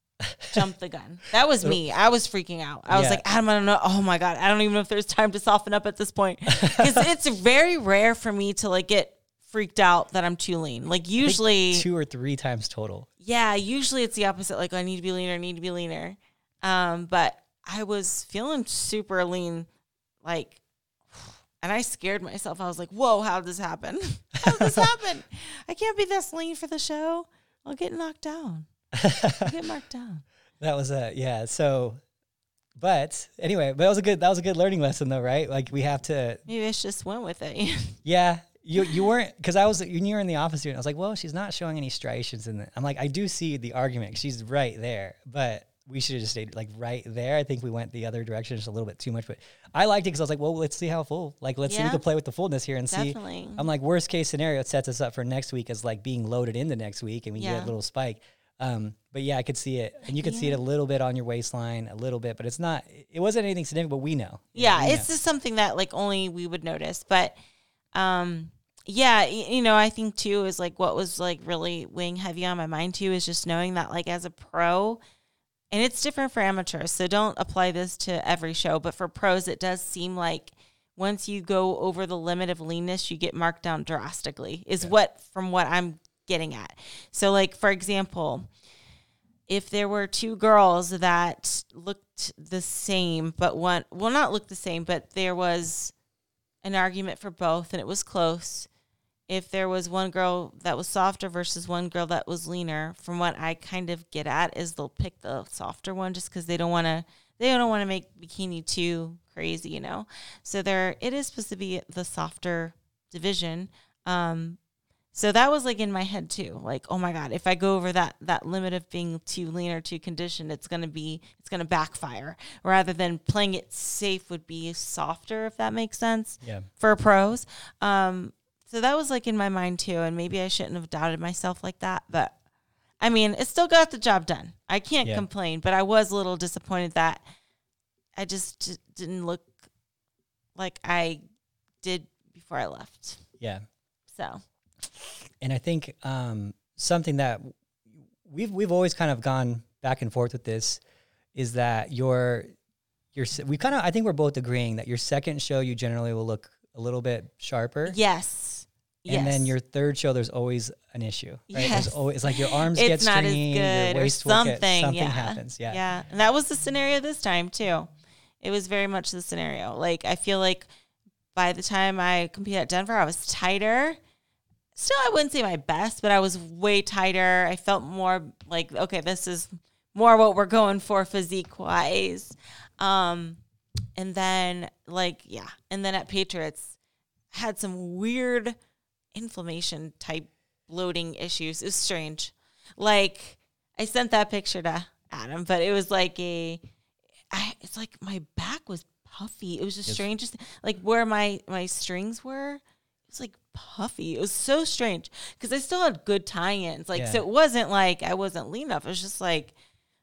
jumped the gun. That was me. I was freaking out. I was Yeah. like, Adam, I don't know. Oh my god, I don't even know if there's time to soften up at this point because it's very rare for me to like get freaked out that I'm too lean. Like usually, two or three times total. yeah, usually it's the opposite. Like I need to be leaner, I need to be leaner. Um, but I was feeling super lean, like, and I scared myself. I was like, "Whoa, how did this happen? how did this happen? I can't be this lean for the show. I'll get knocked down. I'll get marked down." That was a yeah. So, but anyway, but that was a good that was a good learning lesson though, right? Like we have to Maybe I just went with it. Yeah, you you weren't because I was when you were in the office it, I was like, well, she's not showing any striations in it. I'm like, I do see the argument. She's right there, but we should have just stayed like right there. I think we went the other direction just a little bit too much, but I liked it because I was like, well, let's see how full. Like, let's see if we can play with the fullness here and Definitely. see. I'm like, worst case scenario, it sets us up for next week as like being loaded into next week, and we get a little spike. Um, but yeah, I could see it, and you could see it a little bit on your waistline, a little bit, but it's not. It wasn't anything significant, but we know. Yeah, we it's know. just something that like only we would notice. But um yeah, you know, I think too is like what was like really weighing heavy on my mind too is just knowing that like as a pro and it's different for amateurs. So don't apply this to every show, but for pros it does seem like once you go over the limit of leanness, you get marked down drastically. Is what from what I'm getting at. So like for example, if there were two girls that looked the same, but one, well, not looked the same, but there was an argument for both and it was close. If there was one girl that was softer versus one girl that was leaner, from what I kind of get at is they'll pick the softer one just because they don't want to, they don't want to make bikini too crazy, you know? So there, it is supposed to be the softer division. Um, so that was like in my head too. Like, oh my God, if I go over that that limit of being too lean or too conditioned, it's gonna be it's gonna backfire. Rather than playing it safe would be softer, if that makes sense yeah. for pros. Um, so that was like in my mind too, and maybe I shouldn't have doubted myself like that, but I mean, it still got the job done. I can't Yeah. complain, but I was a little disappointed that I just d- didn't look like I did before I left. Yeah. So and I think um, something that we've we've always kind of gone back and forth with this is that your your we kind of I think we're both agreeing that your second show you generally will look a little bit sharper, yes, and then your third show there's always an issue. Right? Yes. There's always like your arms it's get stringy, your or waist will get- something. something yeah. happens. Yeah. yeah, and that was the scenario this time too. It was very much the scenario. Like I feel like by the time I competed at Denver, I was tighter. Still I wouldn't say my best, but I was way tighter. I felt more like okay, this is more what we're going for physique wise. Um, and then like yeah, and then at Patriots had some weird inflammation type bloating issues. It was strange. Like I sent that picture to Adam, but it was like a I it's like my back was puffy. It was the Yes. strangest like where my my strings were. Was like puffy. It was so strange because I still had good tie-ins. Like so it wasn't like I wasn't lean enough. It was just like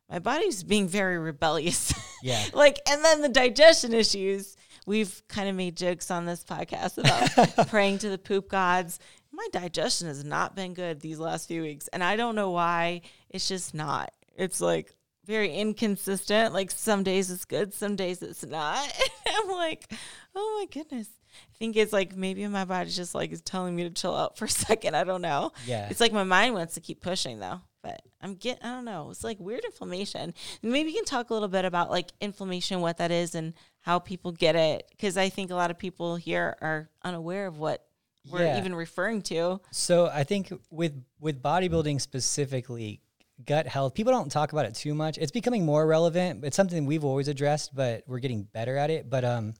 my body's being very rebellious. Yeah. like and then the digestion issues. We've kind of made jokes on this podcast about praying to the poop gods. My digestion has not been good these last few weeks, and I don't know why. It's just not. It's like very inconsistent. Like some days it's good, some days it's not. I'm like, oh my goodness. I think it's like maybe my body's just like is telling me to chill out for a second. I don't know. Yeah. It's like my mind wants to keep pushing though. But I'm getting, I don't know. It's like weird inflammation. Maybe you can talk a little bit about like inflammation, what that is, and how people get it. Because I think a lot of people here are unaware of what we're Yeah. even referring to. So I think with with bodybuilding specifically, gut health, people don't talk about it too much. It's becoming more relevant. It's something we've always addressed, but we're getting better at it. But um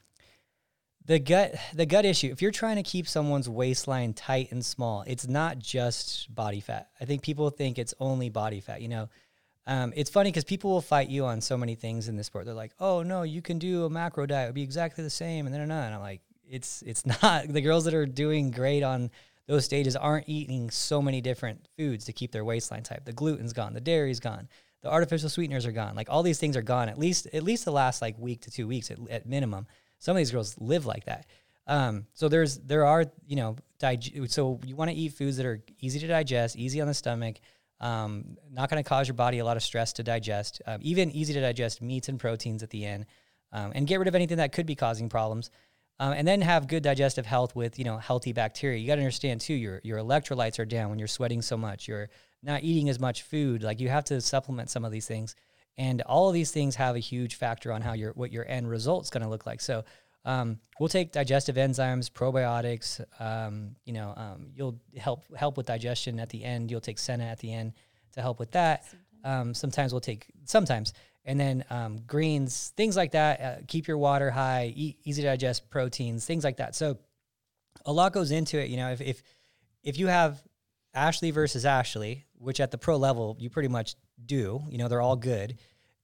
the gut the gut issue, if you're trying to keep someone's waistline tight and small, it's not just body fat. I think people think it's only body fat, you know. Um, it's funny because people will fight you on so many things in this sport. They're like, "Oh no, you can do a macro diet; it'll be exactly the same," and then and I'm like, "It's it's not." The girls that are doing great on those stages aren't eating so many different foods to keep their waistline tight. The gluten's gone, the dairy's gone, the artificial sweeteners are gone. Like all these things are gone. At least at least the last like week to two weeks at, at minimum. Some of these girls live like that. Um, so there's there are you know dig- so you want to eat foods that are easy to digest, easy on the stomach, um, not going to cause your body a lot of stress to digest. Um, even easy to digest meats and proteins at the end, um, and get rid of anything that could be causing problems. Um, and then have good digestive health with you know healthy bacteria. You got to understand too your your electrolytes are down when you're sweating so much. You're not eating as much food. Like you have to supplement some of these things, and all of these things have a huge factor on how your what your end result's going to look like. So um, we'll take digestive enzymes, probiotics. Um, you know, um, you'll help help with digestion at the end. You'll take Senna at the end to help with that. Um, sometimes we'll take sometimes, and then um, greens, things like that. Uh, keep your water high, eat easy to digest proteins, things like that. So a lot goes into it. You know, if if if you have Ashley versus Ashley, which at the pro level you pretty much do, you know, they're all good.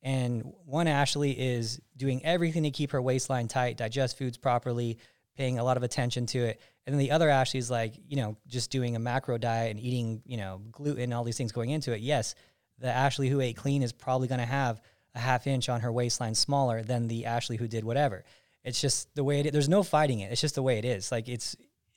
And one Ashley is doing everything to keep her waistline tight, digest foods properly, paying a lot of attention to it. And then the other Ashley is like, you know, just doing a macro diet and eating, you know, gluten, all these things going into it. Yes, the Ashley who ate clean is probably going to have a half inch on her waistline smaller than the Ashley who did whatever. It's just the way it is. There's no fighting it. It's just the way it is. Like it's,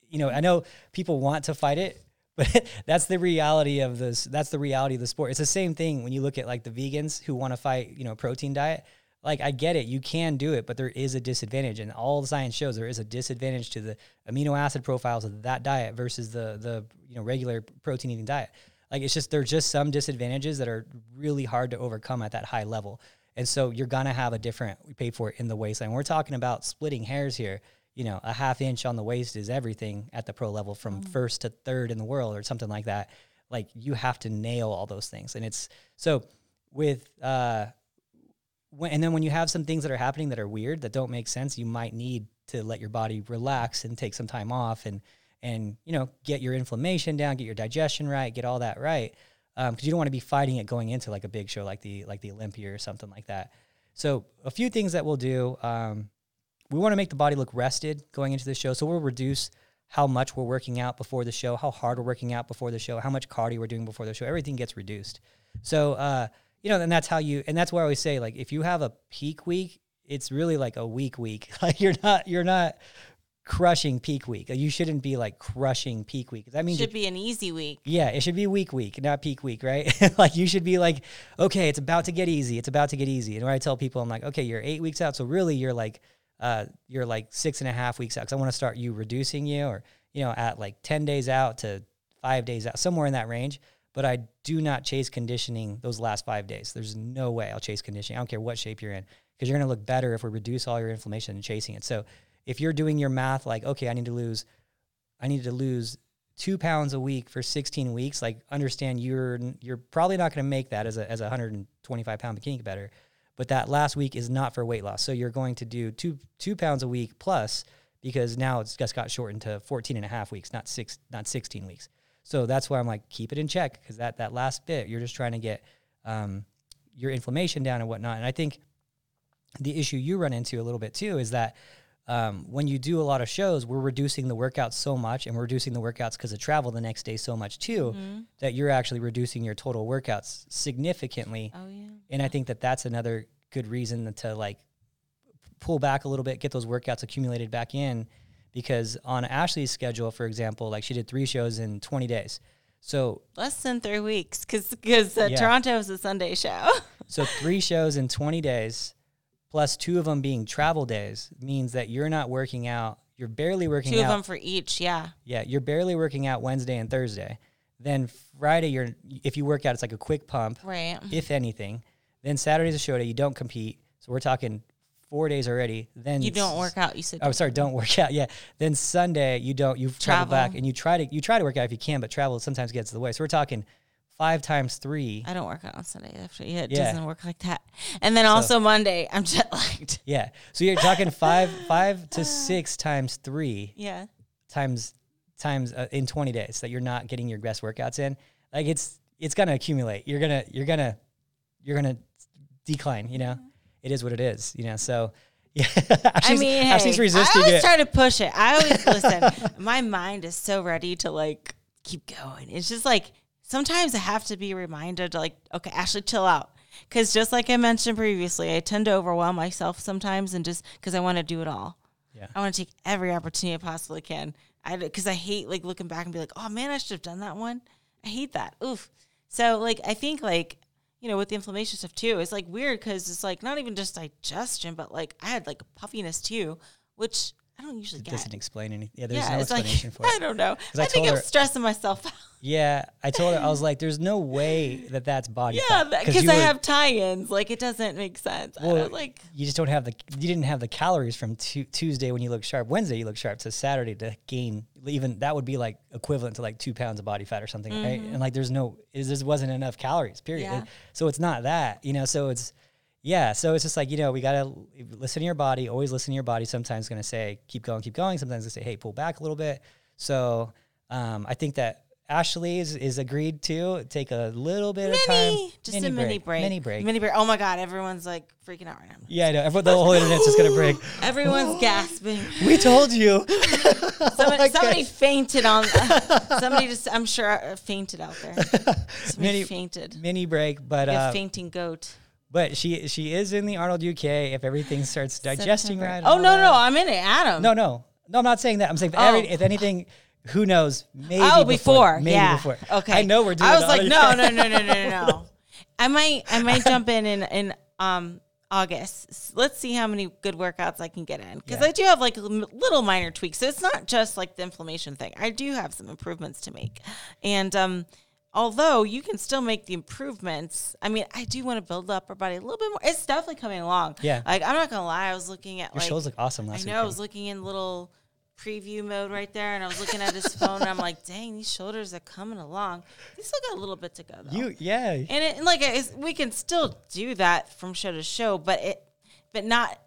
you know, I know people want to fight it, but that's the reality of this. That's the reality of the sport. It's the same thing when you look at like the vegans who want to fight, you know, protein diet. Like I get it, you can do it, but there is a disadvantage, and all the science shows there is a disadvantage to the amino acid profiles of that diet versus the the you know regular protein eating diet. Like it's just there's just some disadvantages that are really hard to overcome at that high level, and so you're gonna have a different we pay for it in the waistline. We're talking about splitting hairs here. You know, a half inch on the waist is everything at the pro level from first to third in the world or something like that. Like you have to nail all those things, and it's so with uh when, and then when you have some things that are happening that are weird that don't make sense, you might need to let your body relax and take some time off and and you know get your inflammation down, get your digestion right, get all that right, because you don't want to be fighting it going into like a big show like the like the Olympia or something like that. So a few things that we'll do. Um, we want to make the body look rested going into the show, so we'll reduce how much we're working out before the show, how hard we're working out before the show, how much cardio we're doing before the show. Everything gets reduced. So, uh, you know, and that's how you, and that's why I always say, like, if you have a peak week, it's really like a weak week. Like you're not, you're not crushing peak week. You shouldn't be like crushing peak week. That means it Should be an easy week. yeah, it should be week week, not peak week, right? like you should be like, okay, it's about to get easy. It's about to get easy. And when I tell people, I'm like, okay, you're eight weeks out, so really you're like, uh, you're like six and a half weeks out. Because I want to start you reducing you, or you know, at like ten days out to five days out, somewhere in that range. But I do not chase conditioning those last five days. There's no way I'll chase conditioning. I don't care what shape you're in, because you're going to look better if we reduce all your inflammation and chasing it. So if you're doing your math like, okay, I need to lose, I need to lose two pounds a week for 16 weeks, like understand you're you're probably not going to make that as a as a 125 pound bikini better but that last week is not for weight loss. So you're going to do two two pounds a week plus because now it's just got shortened to 14 and a half weeks, not six, not 16 weeks. So that's why I'm like keep it in check because that that last bit you're just trying to get um, your inflammation down and whatnot. And I think the issue you run into a little bit too is that um, when you do a lot of shows, we're reducing the workouts so much, and we're reducing the workouts because of travel the next day so much too, Mhm. that you're actually reducing your total workouts significantly. Oh yeah. And I think that that's another good reason to like pull back a little bit, get those workouts accumulated back in, because on Ashley's schedule, for example, like she did three shows in 20 days. So Less than three weeks because because uh, Yeah. Toronto is a Sunday show. So three shows in 20 days, plus two of them being travel days, means that you're not working out. You're barely working Two out. of them for each. Yeah. Yeah, you're barely working out Wednesday and Thursday. Then Friday, you're if you work out, it's like a quick pump, Right. if anything. Then Saturday's a show day. You don't compete, so we're talking four days already. Then You don't work out. You said. Oh, sorry, don't work out. Yeah. Then Sunday, you don't. You travel back and you try to you try to work out if you can, but travel sometimes gets in the way. So we're talking five times three. I don't work out on Sunday. After yeah, it Yeah. doesn't work like that. And then also Monday, I'm jet lagged. Yeah. So you're talking five five to six times three Yeah. times times uh, in 20 days that you're not getting your best workouts in. Like it's it's gonna accumulate. You're gonna you're gonna you're gonna decline. You know, it is what it is. You know, so yeah. I Ashley's, mean, Ashley's hey, resisting I always it. try to push it. I always listen. My mind is so ready to like keep going. It's just like sometimes I have to be reminded like, okay, Ashley, chill out. Because just like I mentioned previously, I tend to overwhelm myself sometimes, and just because I want to do it all. Yeah. I want to take every opportunity I possibly can. I because I hate like looking back and be like, oh man, I should have done that one. I hate that. Oof. So like I think like you know with the inflammation stuff too, it's like weird because it's like not even just digestion, but like I had like puffiness too, which I don't usually It get. doesn't explain anything. Yeah, there's yeah, no it's like explanation for it. I don't know. I I, think I'm her- stressing myself out. Yeah, I told her I was like, "There's no way that that's body yeah, because I were- have tie-ins. Like it doesn't make sense. I Well, like you just don't have the you didn't have the calories from tu- Tuesday when you look sharp. Wednesday you look sharp to Saturday to gain even that would be like equivalent to like two pounds of body fat or something, right? And like there's no it just wasn't enough calories. Period. Mm-hmm. Yeah. So it's not that you know. So it's yeah. So it's just like you know we gotta listen to your body. Always listen to your body. Sometimes gonna say keep going, keep going. Sometimes it's gonna say hey pull back a little bit. So um, I think that. Ashley is, is agreed to take a little bit of time. mini, just a mini break, Mini break. mini break. Oh my god, everyone's like freaking out right now. Yeah, I know. Everyone, the whole internet's just gonna break. Everyone's gasping. We told you. Somebody, my somebody fainted on. somebody just, I'm sure, uh, fainted out there. Somebody Mini- fainted. Mini break, but Like a uh, fainting goat. But she she is in the Arnold UK if everything starts digesting September. right. Oh all no, that. no, I'm in it, Adam. no, no, no. I'm not saying that. I'm saying if, Oh. every, if anything, who knows? Maybe oh, before, maybe yeah. before. Okay, I know we're doing. I was like, no, no, no, no, no, no, no. I might, I might jump in in in um August. Let's see how many good workouts I can get in because Yeah. I do have like m- little minor tweaks. So it's not just like the inflammation thing. I do have some improvements to make, and um. Although you can still make the improvements, I mean, I do want to build up our body a little bit more. It's definitely coming along. Yeah. like I'm not gonna lie, I was looking at Your like shows look awesome I last know. I was looking in little preview mode right there, and I was looking at his phone, and I'm like, "Dang, these shoulders are coming along. They still got a little bit to go, though." You yeah. and it, and like we can still do that from show to show, but it, but not,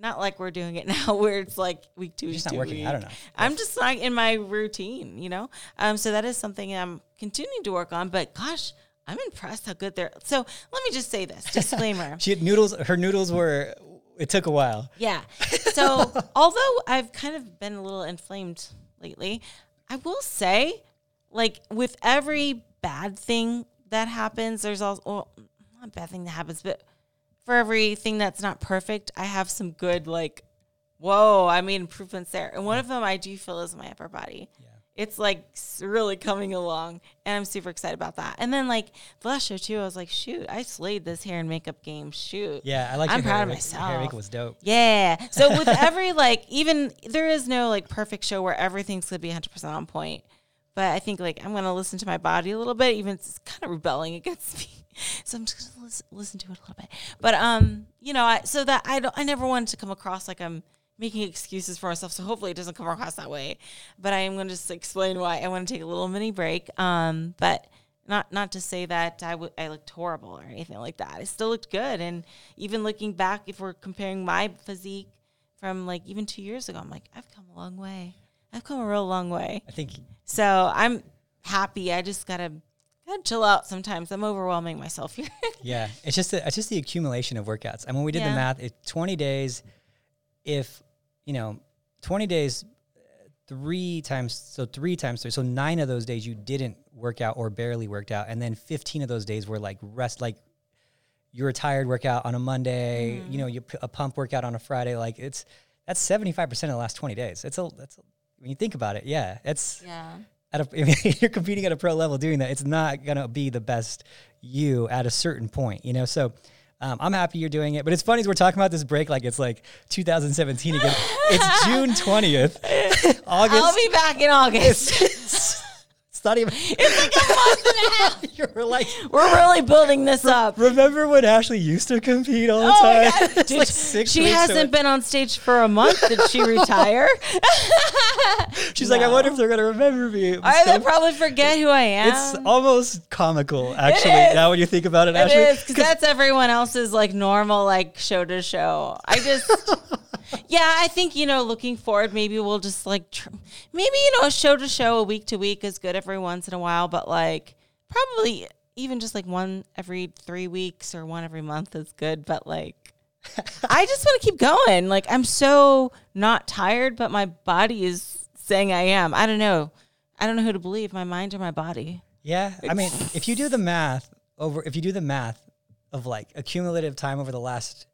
not like we're doing it now, where it's like week to week just not working week. out enough. I'm just not in my routine, you know. Um, so that is something I'm continuing to work on. But gosh, I'm impressed how good they're. So let me just say this disclaimer. She had noodles. Her noodles were. It took a while. Yeah. So although I've kind of been a little inflamed lately, I will say, like with every bad thing that happens, there's also well, not a bad thing that happens, but for everything that's not perfect, I have some good like, whoa, I made improvements there. And one of them I do feel is my upper body. Yeah. It's like really coming along, and I'm super excited about that. And then like the last show too, I was like, shoot, I slayed this hair and makeup game. Shoot, Yeah, I like. I'm proud of myself. Hair makeup was dope. yeah. So with every like even there is no like perfect show where everything's gonna be 100 percent on point. But I think like I'm gonna listen to my body a little bit, even it's kind of rebelling against me. So I'm just gonna listen, listen to it a little bit. But um, you know, I, so that I don't, I never wanted to come across like I'm making excuses for myself. So hopefully it doesn't come across that way. But I am going to just explain why I want to take a little mini break. Um, but not not to say that I, w- I looked horrible or anything like that. I still looked good. And even looking back, if we're comparing my physique from like even two years ago, I'm like, I've come a long way. I've come a real long way. I think So I'm happy. I just gotta gotta chill out sometimes. I'm overwhelming myself here. Yeah, it's just the, it's just the accumulation of workouts. And when we did the math, it 20 days. If you know, 20 days, three times so three times three, so nine of those days you didn't work out or barely worked out, and then 15 of those days were like rest, like you were tired workout on a Monday. You mm-hmm. know, you p- a pump workout on a Friday. Like it's that's 75 percent of the last 20 days. It's a that's a, when you think about it, yeah, it's yeah. At a, if you're competing at a pro level doing that, it's not gonna be the best you at a certain point, you know. So um, I'm happy you're doing it, but it's funny as we're talking about this break like it's like 2017 again. it's June 20th, August. I'll be back in August. It's, not even. it's like a month and a half. You're like, We're really building this up. remember when Ashley used to compete all the Oh time? Dude, like six she hasn't been on stage for a month. Did she retire? She's like, I wonder if they're gonna remember me. So- they probably forget who I am. it's almost comical, actually. Now when you think about it, It Ashley, because that's everyone else's like normal like show to show. I just, yeah, I think you know, looking forward, maybe we'll just like, tr- maybe you know, a show to show, a week to week is good every once in a while, but like probably even just like one every three weeks or one every month is good. But like, I just want to keep going. Like I'm so not tired, but my body is saying I am. I don't know. I don't know who to believe, my mind or my body. Yeah, I mean, if you do the math over, if you do the math of like accumulative time over the last,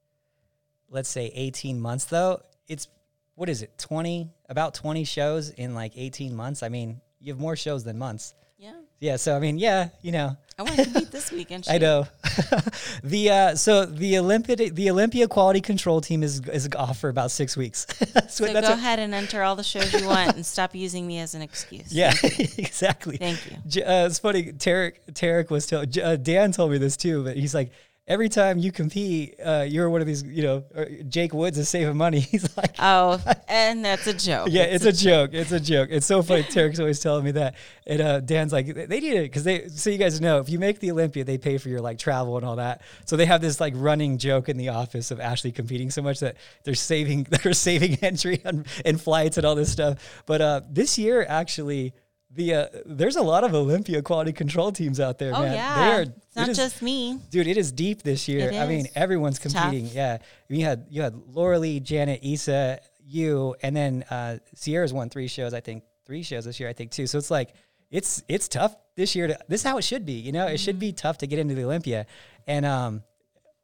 let's say, eighteen months, though, it's what is it, twenty, about twenty shows in like eighteen months. I mean, you have more shows than months. Yeah, Yeah, so I mean, yeah, you know, I want to compete this weekend. I know. the uh, so the Olympia the Olympia quality control team is is off for about six weeks. that's So what, that's go what- ahead and enter all the shows you want and stop using me as an excuse. Yeah, exactly. Thank you. Uh, it's funny. Tarek, Tarek was told. uh, Dan told me this too, but he's like, every time you compete, uh, you're one of these. You know, uh, Jake Woods is saving money. He's like, Oh, and that's a joke. yeah, it's a joke. It's a joke. It's so funny. Tarek's always telling me that, and uh, Dan's like, they need it because they. So you guys know, if you make the Olympia, they pay for your like travel and all that. So they have this like running joke in the office of Ashley competing so much that they're saving they're saving entry and, and flights and all this stuff. But uh, this year, actually. The, uh, there's a lot of Olympia quality control teams out there, Oh man. yeah. They are, it's not it is- just me. dude. It is deep this year. I mean, everyone's It's tough. competing. Yeah, you had you had Laura Lee, Janet, Issa, you, and then uh, Sierra's won three shows. I think three shows this year. I think too. So it's like it's it's tough this year. To, this is how it should be. You know, it should be Mm-hmm. tough to get into the Olympia, and um,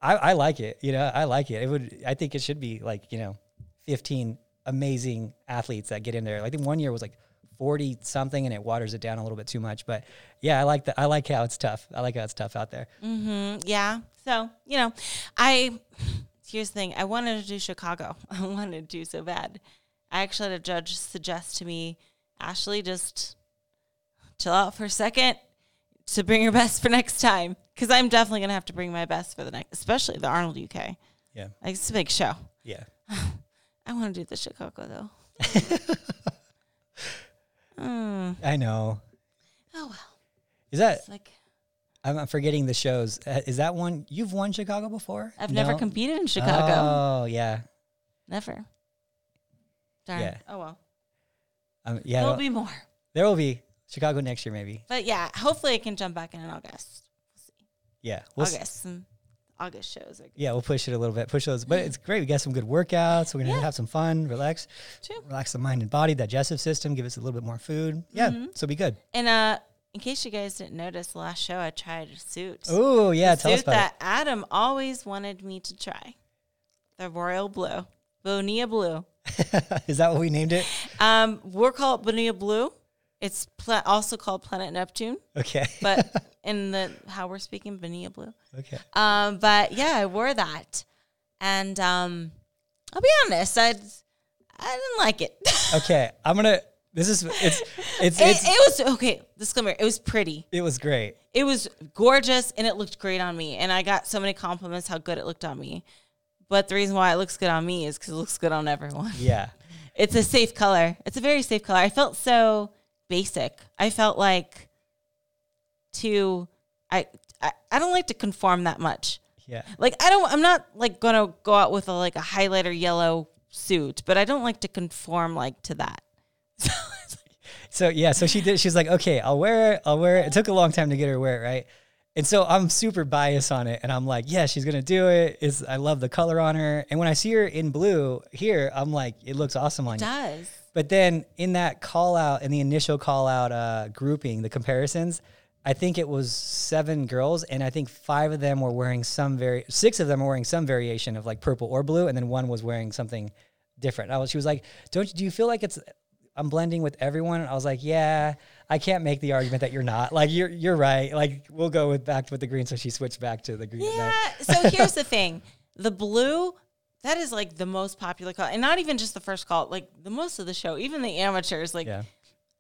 I, I like it. You know, I like it. It would. I think it should be like you know, fifteen amazing athletes that get in there. I think one year was like. 40 something and it waters it down a little bit too much but yeah i like that i like how it's tough i like how it's tough out there Mm-hmm. Yeah. So you know, I here's the thing. I wanted to do Chicago. I wanted to do so bad. I actually had a judge suggest to me, Ashley, just chill out for a second to bring your best for next time. Because I'm definitely gonna have to bring my best for the next, especially the Arnold UK. yeah Like it's a big show. yeah I want to do the Chicago though. Mm. I know. Oh well, Is that it's like I'm forgetting the shows? Uh, is that one you've won Chicago before? I've never competed in Chicago. Oh yeah, never. Darn. Yeah. Oh well. um, yeah. There'll be more. there will be Chicago next year, maybe. But yeah, hopefully I can jump back in in August. Yeah, we'll s- August. Some August shows are yeah, we'll push it a little bit, push those. But it's great. We got some good workouts. We're gonna Yeah. have some fun, relax, True. relax the mind and body, digestive system. Give us a little bit more food. Yeah, Mm-hmm. so be good. And uh, in case you guys didn't notice, the last show I tried a suit. Oh yeah, The tell us suit about that Adam always wanted me to try. The Royal Blue. Bonilla Blue. Is that what we named it? Um, we're called Bonilla Blue. It's pla- also called Planet Neptune, Okay. but in the how we're speaking, Bonilla Blue. okay. Um, but yeah, I wore that, and um, I'll be honest, I I didn't like it. Okay. I'm gonna. This is it's it's it, it's it was okay. Disclaimer: It was pretty. it was great. It was gorgeous, and it looked great on me. And I got so many compliments how good it looked on me. But the reason why it looks good on me is because it looks good on everyone. Yeah. It's a safe color. It's a very safe color. I felt so basic. I felt like to I I, I don't like to conform that much. Yeah. Like I don't I'm not like gonna go out with a like a highlighter yellow suit, but I don't like to conform like to that. So yeah, so she did. She's like, okay, I'll wear it. I'll wear it. It took a long time to get her to wear it, right? And so I'm super biased on it, and I'm like, yeah, she's gonna do it. Is I love the color on her, and when I see her in blue here, I'm like, it looks awesome on you. does. But then in that call out, in the initial call out uh, grouping, the comparisons, I think it was seven girls, and I think five of them were wearing some very, six of them were wearing some variation of like purple or blue, and then one was wearing something different. I was, she was like, "Don't you, do you feel like it's I'm blending with everyone?" I was like, "Yeah, I can't make the argument that you're not. Like you're you're right. Like we'll go with back with the green." So she switched back to the green. Yeah. So here's the thing: the blue, that is like the most popular color, and not even just the first call. Like the most of the show, even the amateurs. Like yeah,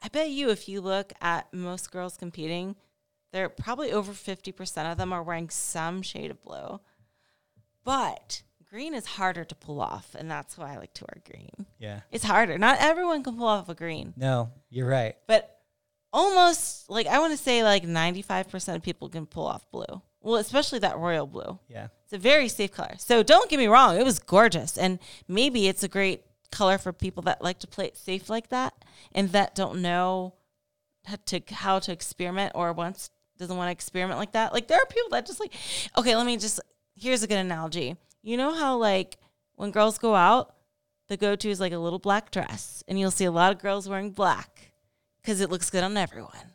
I bet you, if you look at most girls competing, they're probably over fifty percent of them are wearing some shade of blue. But green is harder to pull off, and that's why I like to wear green. yeah. It's harder. Not everyone can pull off a green, No, you're right. but almost like I want to say like ninety five percent of people can pull off blue. Well, especially that royal blue. Yeah, It's a very safe color. So don't get me wrong, it was gorgeous. And maybe it's a great color for people that like to play it safe like that and that don't know how to how to experiment or once doesn't want to experiment like that. Like there are people that just like okay, let me just here's a good analogy. You know how like when girls go out, the go-to is like a little black dress and you'll see a lot of girls wearing black cuz it looks good on everyone.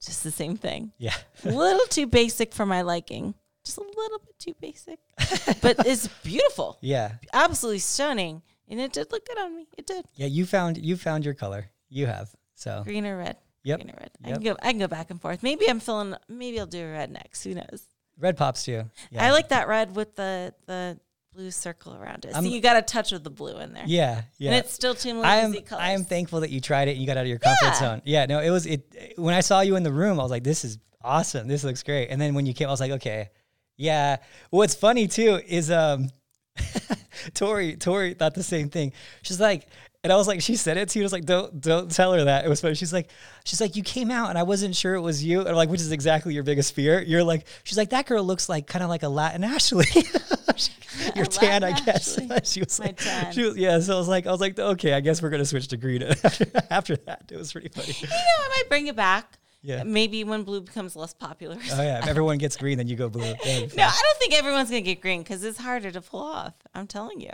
Just the same thing yeah. a little too basic for my liking. Just a little bit too basic. but it's beautiful. Yeah, Absolutely stunning. And it did look good on me. It did. yeah. You found you found your color. You have so. Green or red. Yep. Green or red. I can go I can go back and forth. Maybe I'm feeling maybe I'll do a red next. Who knows? Red pops too. Yeah. I like that red with the the blue circle around it. I'm- so you got a touch of the blue in there. Yeah, yeah. And it's still Team I am. Colors. I am thankful that you tried it and you got out of your comfort Yeah. zone. Yeah, no, it was it. When I saw you in the room, I was like, "This is awesome. This looks great." And then when you came, I was like, "Okay, yeah." What's funny too is um, Tori. Tori thought the same thing. She's like, and I was like, she said it to you. I was like, "Don't, don't tell her that." It was funny. She's like, she's like, you came out and I wasn't sure it was you. And I'm like, which is exactly your biggest fear. You're like, she's like, that girl looks like kind of like a Latin Ashley. You're A tan, I guess. Ashley. she was My like, tan. she was, yeah. So I was like, I was like, okay, I guess we're gonna switch to green after, after that. It was pretty funny. you know, I might bring it back. Yeah. Maybe when blue becomes less popular. Oh yeah, if everyone gets green, then you go blue. No. I don't think everyone's gonna get green because it's harder to pull off. I'm telling you,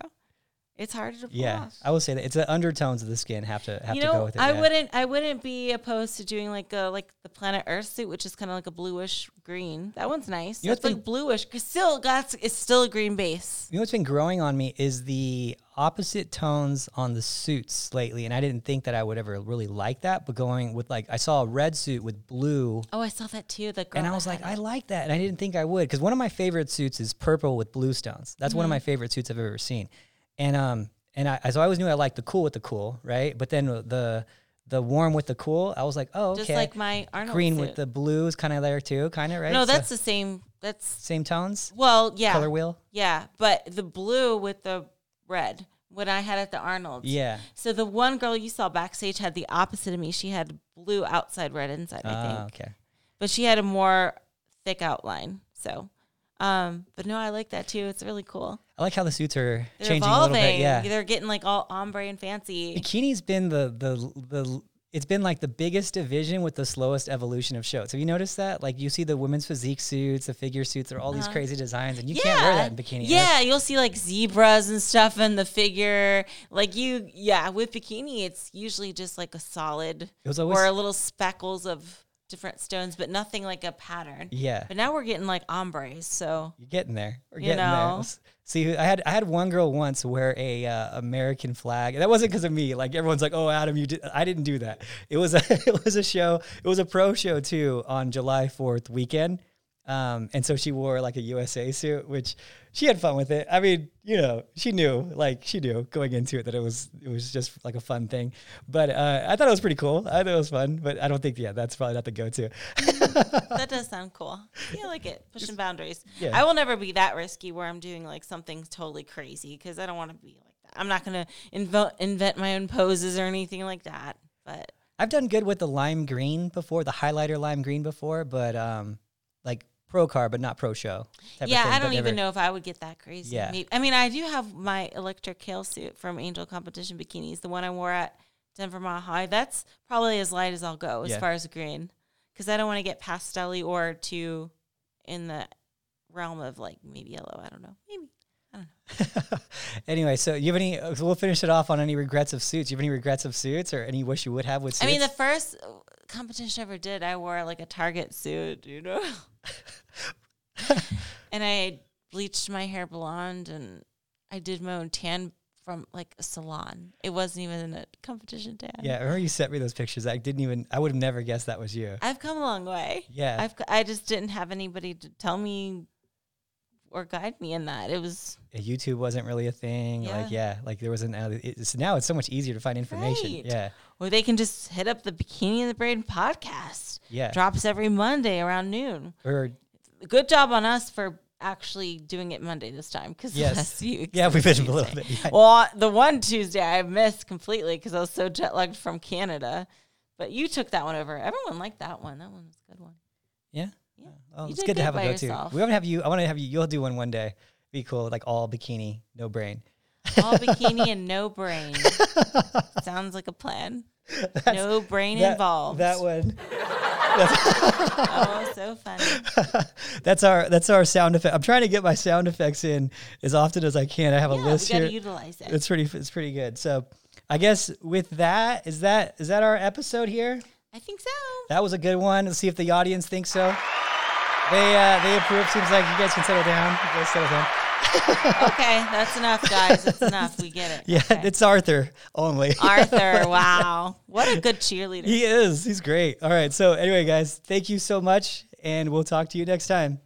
it's harder to pull Yeah, off. I will say that it's the undertones of the skin have to have you to go with it. I yeah. wouldn't, I wouldn't be opposed to doing like a like the Planet Earth suit, which is kind of like a bluish green. That one's nice. You know it's like bluish. 'cause Still, got it's still a green base. You know what's been growing on me is the opposite tones on the suits lately, and I didn't think that I would ever really like that. But going with like, I saw a red suit with blue, Oh, I saw that too. The girl and I was like, had I like that, and I didn't think I would because one of my favorite suits is purple with blue stones. That's Mm-hmm. one of my favorite suits I've ever seen, and um, and I so I always knew I liked the cool with the cool, right? But then the the warm with the cool, I was like, oh, okay, just like my Arnold green suit. with the blues kind of there too, kind of right. No, So that's the same. That's same tones, well, yeah, color wheel. yeah. But the blue with the red. What I had at the Arnold's. Yeah. So the one girl you saw backstage had the opposite of me. She had blue outside, red inside, I think. Ah, okay. But she had a more thick outline. So, um, but no, I like that too. It's really cool. I like how the suits are They're changing evolving. a little bit. Yeah. They're getting like all ombre and fancy. Bikini's been the the the it's been like the biggest division with the slowest evolution of shows. Have you noticed that? Like you see the women's physique suits, the figure suits, they're all these crazy designs, and you can't wear that in bikini. Uh-huh. Yeah, you'll see like zebras and stuff in the figure. Like you, yeah, with bikini, it's usually just like a solid It was always- or a little speckles of different stones, but nothing like a pattern. Yeah. But now we're getting like ombres. So You're getting there. We're You getting know? there. See, I had I had one girl once wear a uh, American flag. And That wasn't because of me. Like everyone's like, "Oh, Adam, you did." I didn't do that. It was a it was a show. It was a pro show too on July Fourth weekend, Um, and so she wore like a USA suit, which she had fun with it. I mean, you know, she knew, like she knew going into it that it was it was just like a fun thing. But uh, I thought it was pretty cool. I thought it was fun, but I don't think yeah, that's probably not the go-to. that does sound cool. Yeah, I like it. Pushing boundaries. Yeah. I will never be that risky where I'm doing like something totally crazy because I don't want to be like that. I'm not gonna invent invent my own poses or anything like that. But I've done good with the lime green before, the highlighter lime green before, but um, like pro car, but not pro show. yeah, I don't even know if I would get that crazy. Yeah. Maybe- I mean, I do have my electric kale suit from Angel Competition Bikinis, the one I wore at Denver Mile High. That's probably as light as I'll go as Yeah. far as green, because I don't want to get pastelly or too in the realm of like maybe yellow. I don't know. Maybe. I don't know. anyway, so you have any? uh, So we'll finish it off on any regrets of suits. You have any regrets of suits, or any wish you would have with suits? I mean, the first uh, competition ever did, I wore like a Target suit, you know, and I bleached my hair blonde, and I did my own tan from like a salon. It wasn't even a competition tan. yeah, I remember you sent me those pictures. I didn't even. I would have never guessed that was you. I've come a long way. Yeah, I've I just didn't have anybody to tell me or guide me in that. It was Yeah, YouTube wasn't really a thing. Like, yeah, like there wasn't. uh, It's, now it's so much easier to find information. Right. Yeah, or they can just hit up the Bikini and the Brain podcast. yeah. Drops every Monday around noon. Or good job on us for actually doing it Monday this time because Yes. yeah, we've been a little bit. Yeah. Well, the one Tuesday I missed completely because I was so jet lagged from Canada. But you took that one over. Everyone liked that one. That one was a good one. yeah. Yeah. Well, it's did good to have a go to. We want to have you. I want to have you. You'll do one one day. Be cool. Like all bikini, no brain. All bikini and no brain. Sounds like a plan. no brain That- involved. That one. oh, so funny. that's our that's our sound effect. I'm trying to get my sound effects in as often as I can. I have a Yeah, we list to here. utilize it. It's pretty it's pretty good. So, I guess with that is that is that our episode here? I think so. That was a good one. Let's see if the audience thinks so. They uh, they approve. Seems like you guys can settle down. You guys settle down. Okay, that's enough, guys. That's enough. We get it. Yeah, Okay. it's Arthur only. Arthur. Wow, what a good cheerleader. he is. He's great. All right. So anyway, guys, thank you so much, and we'll talk to you next time.